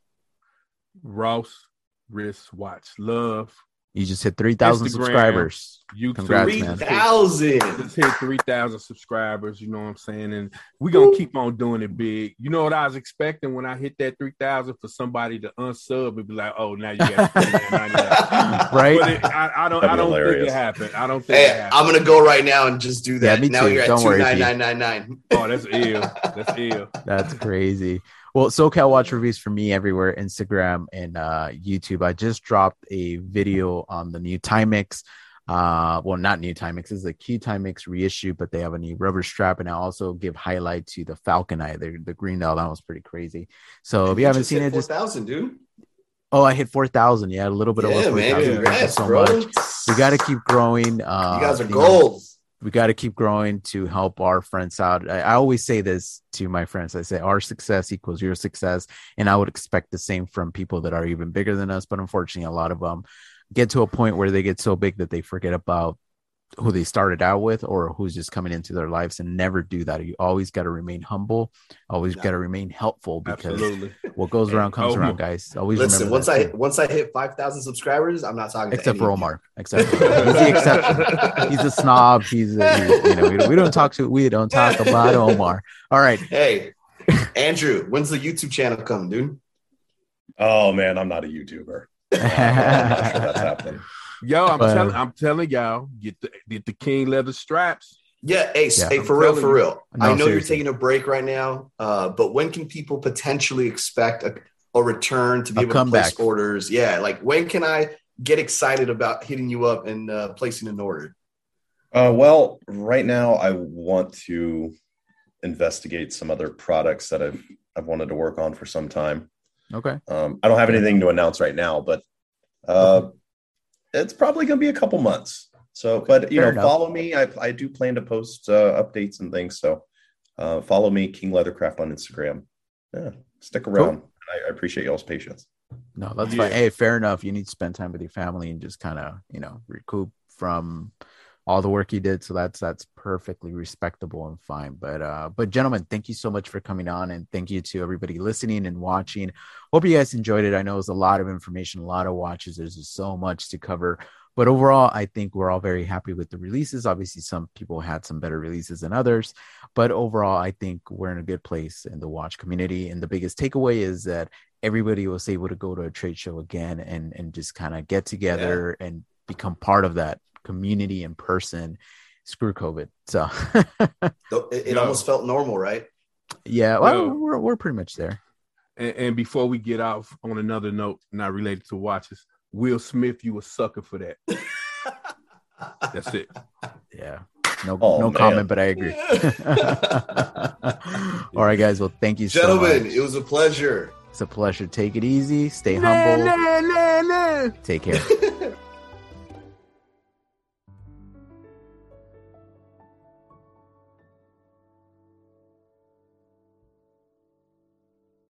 Ross wrist watch. Love. you just hit 3,000 Instagram. subscribers. YouTube. Congrats, Three Just hit 3,000 subscribers, you know what I'm saying? And we're going to keep on doing it big. You know what I was expecting when I hit that 3,000 for somebody to unsub and be like, oh, now you got $99.99. Right? But it, I, I don't, I don't think it happened. I don't think Hey, happened. I'm gonna go right now and just do that. Yeah, me now too. you're at Don't worry, Pete. nine nine nine. oh, that's ill. That's ill. That's crazy. Well, SoCal Watch reviews for me everywhere Instagram and uh, YouTube. I just dropped a video on the new Timex. Uh, well, not new Timex. This is a Q Timex reissue, but they have a new rubber strap, and I also give highlight to the Falcon Eye, the the green dial. That was pretty crazy. So if you haven't seen it, just thousand, dude. Oh, I hit four thousand. Yeah, a little bit Yeah, over four thousand. Thank you so bro. much. We got to keep growing. Uh, you guys are you know, gold. we got to keep growing to help our friends out. I, I always say this to my friends. I say our success equals your success, and I would expect the same from people that are even bigger than us. But unfortunately, a lot of them get to a point where they get so big that they forget about who they started out with or who's just coming into their lives and never do that. You always got to remain humble, always Yeah. got to remain helpful because Absolutely. what goes around comes Oh, around, guys. Always Listen, remember once that I too. once I hit five thousand subscribers, I'm not talking except to for any of you. Omar. Except for he's the exception. He's a snob. He's a, he- you know we we don't talk to we don't talk about Omar. All right, Hey, Andrew, when's the YouTube channel coming, dude? Oh man, I'm not a YouTuber. I'm not sure that's happening. Yo, I'm But- telling I'm telling y'all, get the get the king leather straps. Yeah, hey, Yeah. hey, I'm for real, for real. No, I know you're taking a break right now, uh, but when can people potentially expect a, a return to be A able to place orders? Yeah, like when can I get excited about hitting you up and uh, placing an order? Uh, well, right now I want to investigate some other products that I've I've wanted to work on for some time. Okay. Um, I don't have anything to announce right now, but uh, it's probably going to be a couple months. So, but you Fair know, enough. follow me. I, I do plan to post uh, updates and things. So, uh, follow me, King Leathercraft on Instagram. Yeah, stick around. I, I appreciate y'all's patience. No, that's Yeah. fine. Hey, fair enough. You need to spend time with your family and just kind of you know recoup from all the work you did. So that's that's perfectly respectable and fine. But uh, but gentlemen, thank you so much for coming on, and thank you to everybody listening and watching. Hope you guys enjoyed it. I know it was a lot of information, a lot of watches. There's just so much to cover. But overall, I think we're all very happy with the releases. Obviously, some people had some better releases than others, but overall, I think we're in a good place in the watch community. And the biggest takeaway is that everybody was able to go to a trade show again and and just kind of get together and become part of that community in person. Screw COVID. So It, it No. almost felt normal, right? yeah, well, Well- we're we're pretty much there. And, and before we get off on another note, not related to watches, Will Smith, you a sucker for that. That's it. Yeah. No, Oh, no man. comment, but I agree. All right, guys. Well, thank you so Gentlemen, much. it was a pleasure. It's a pleasure. Take it easy. Stay Nah, humble. nah, nah, nah. Take care.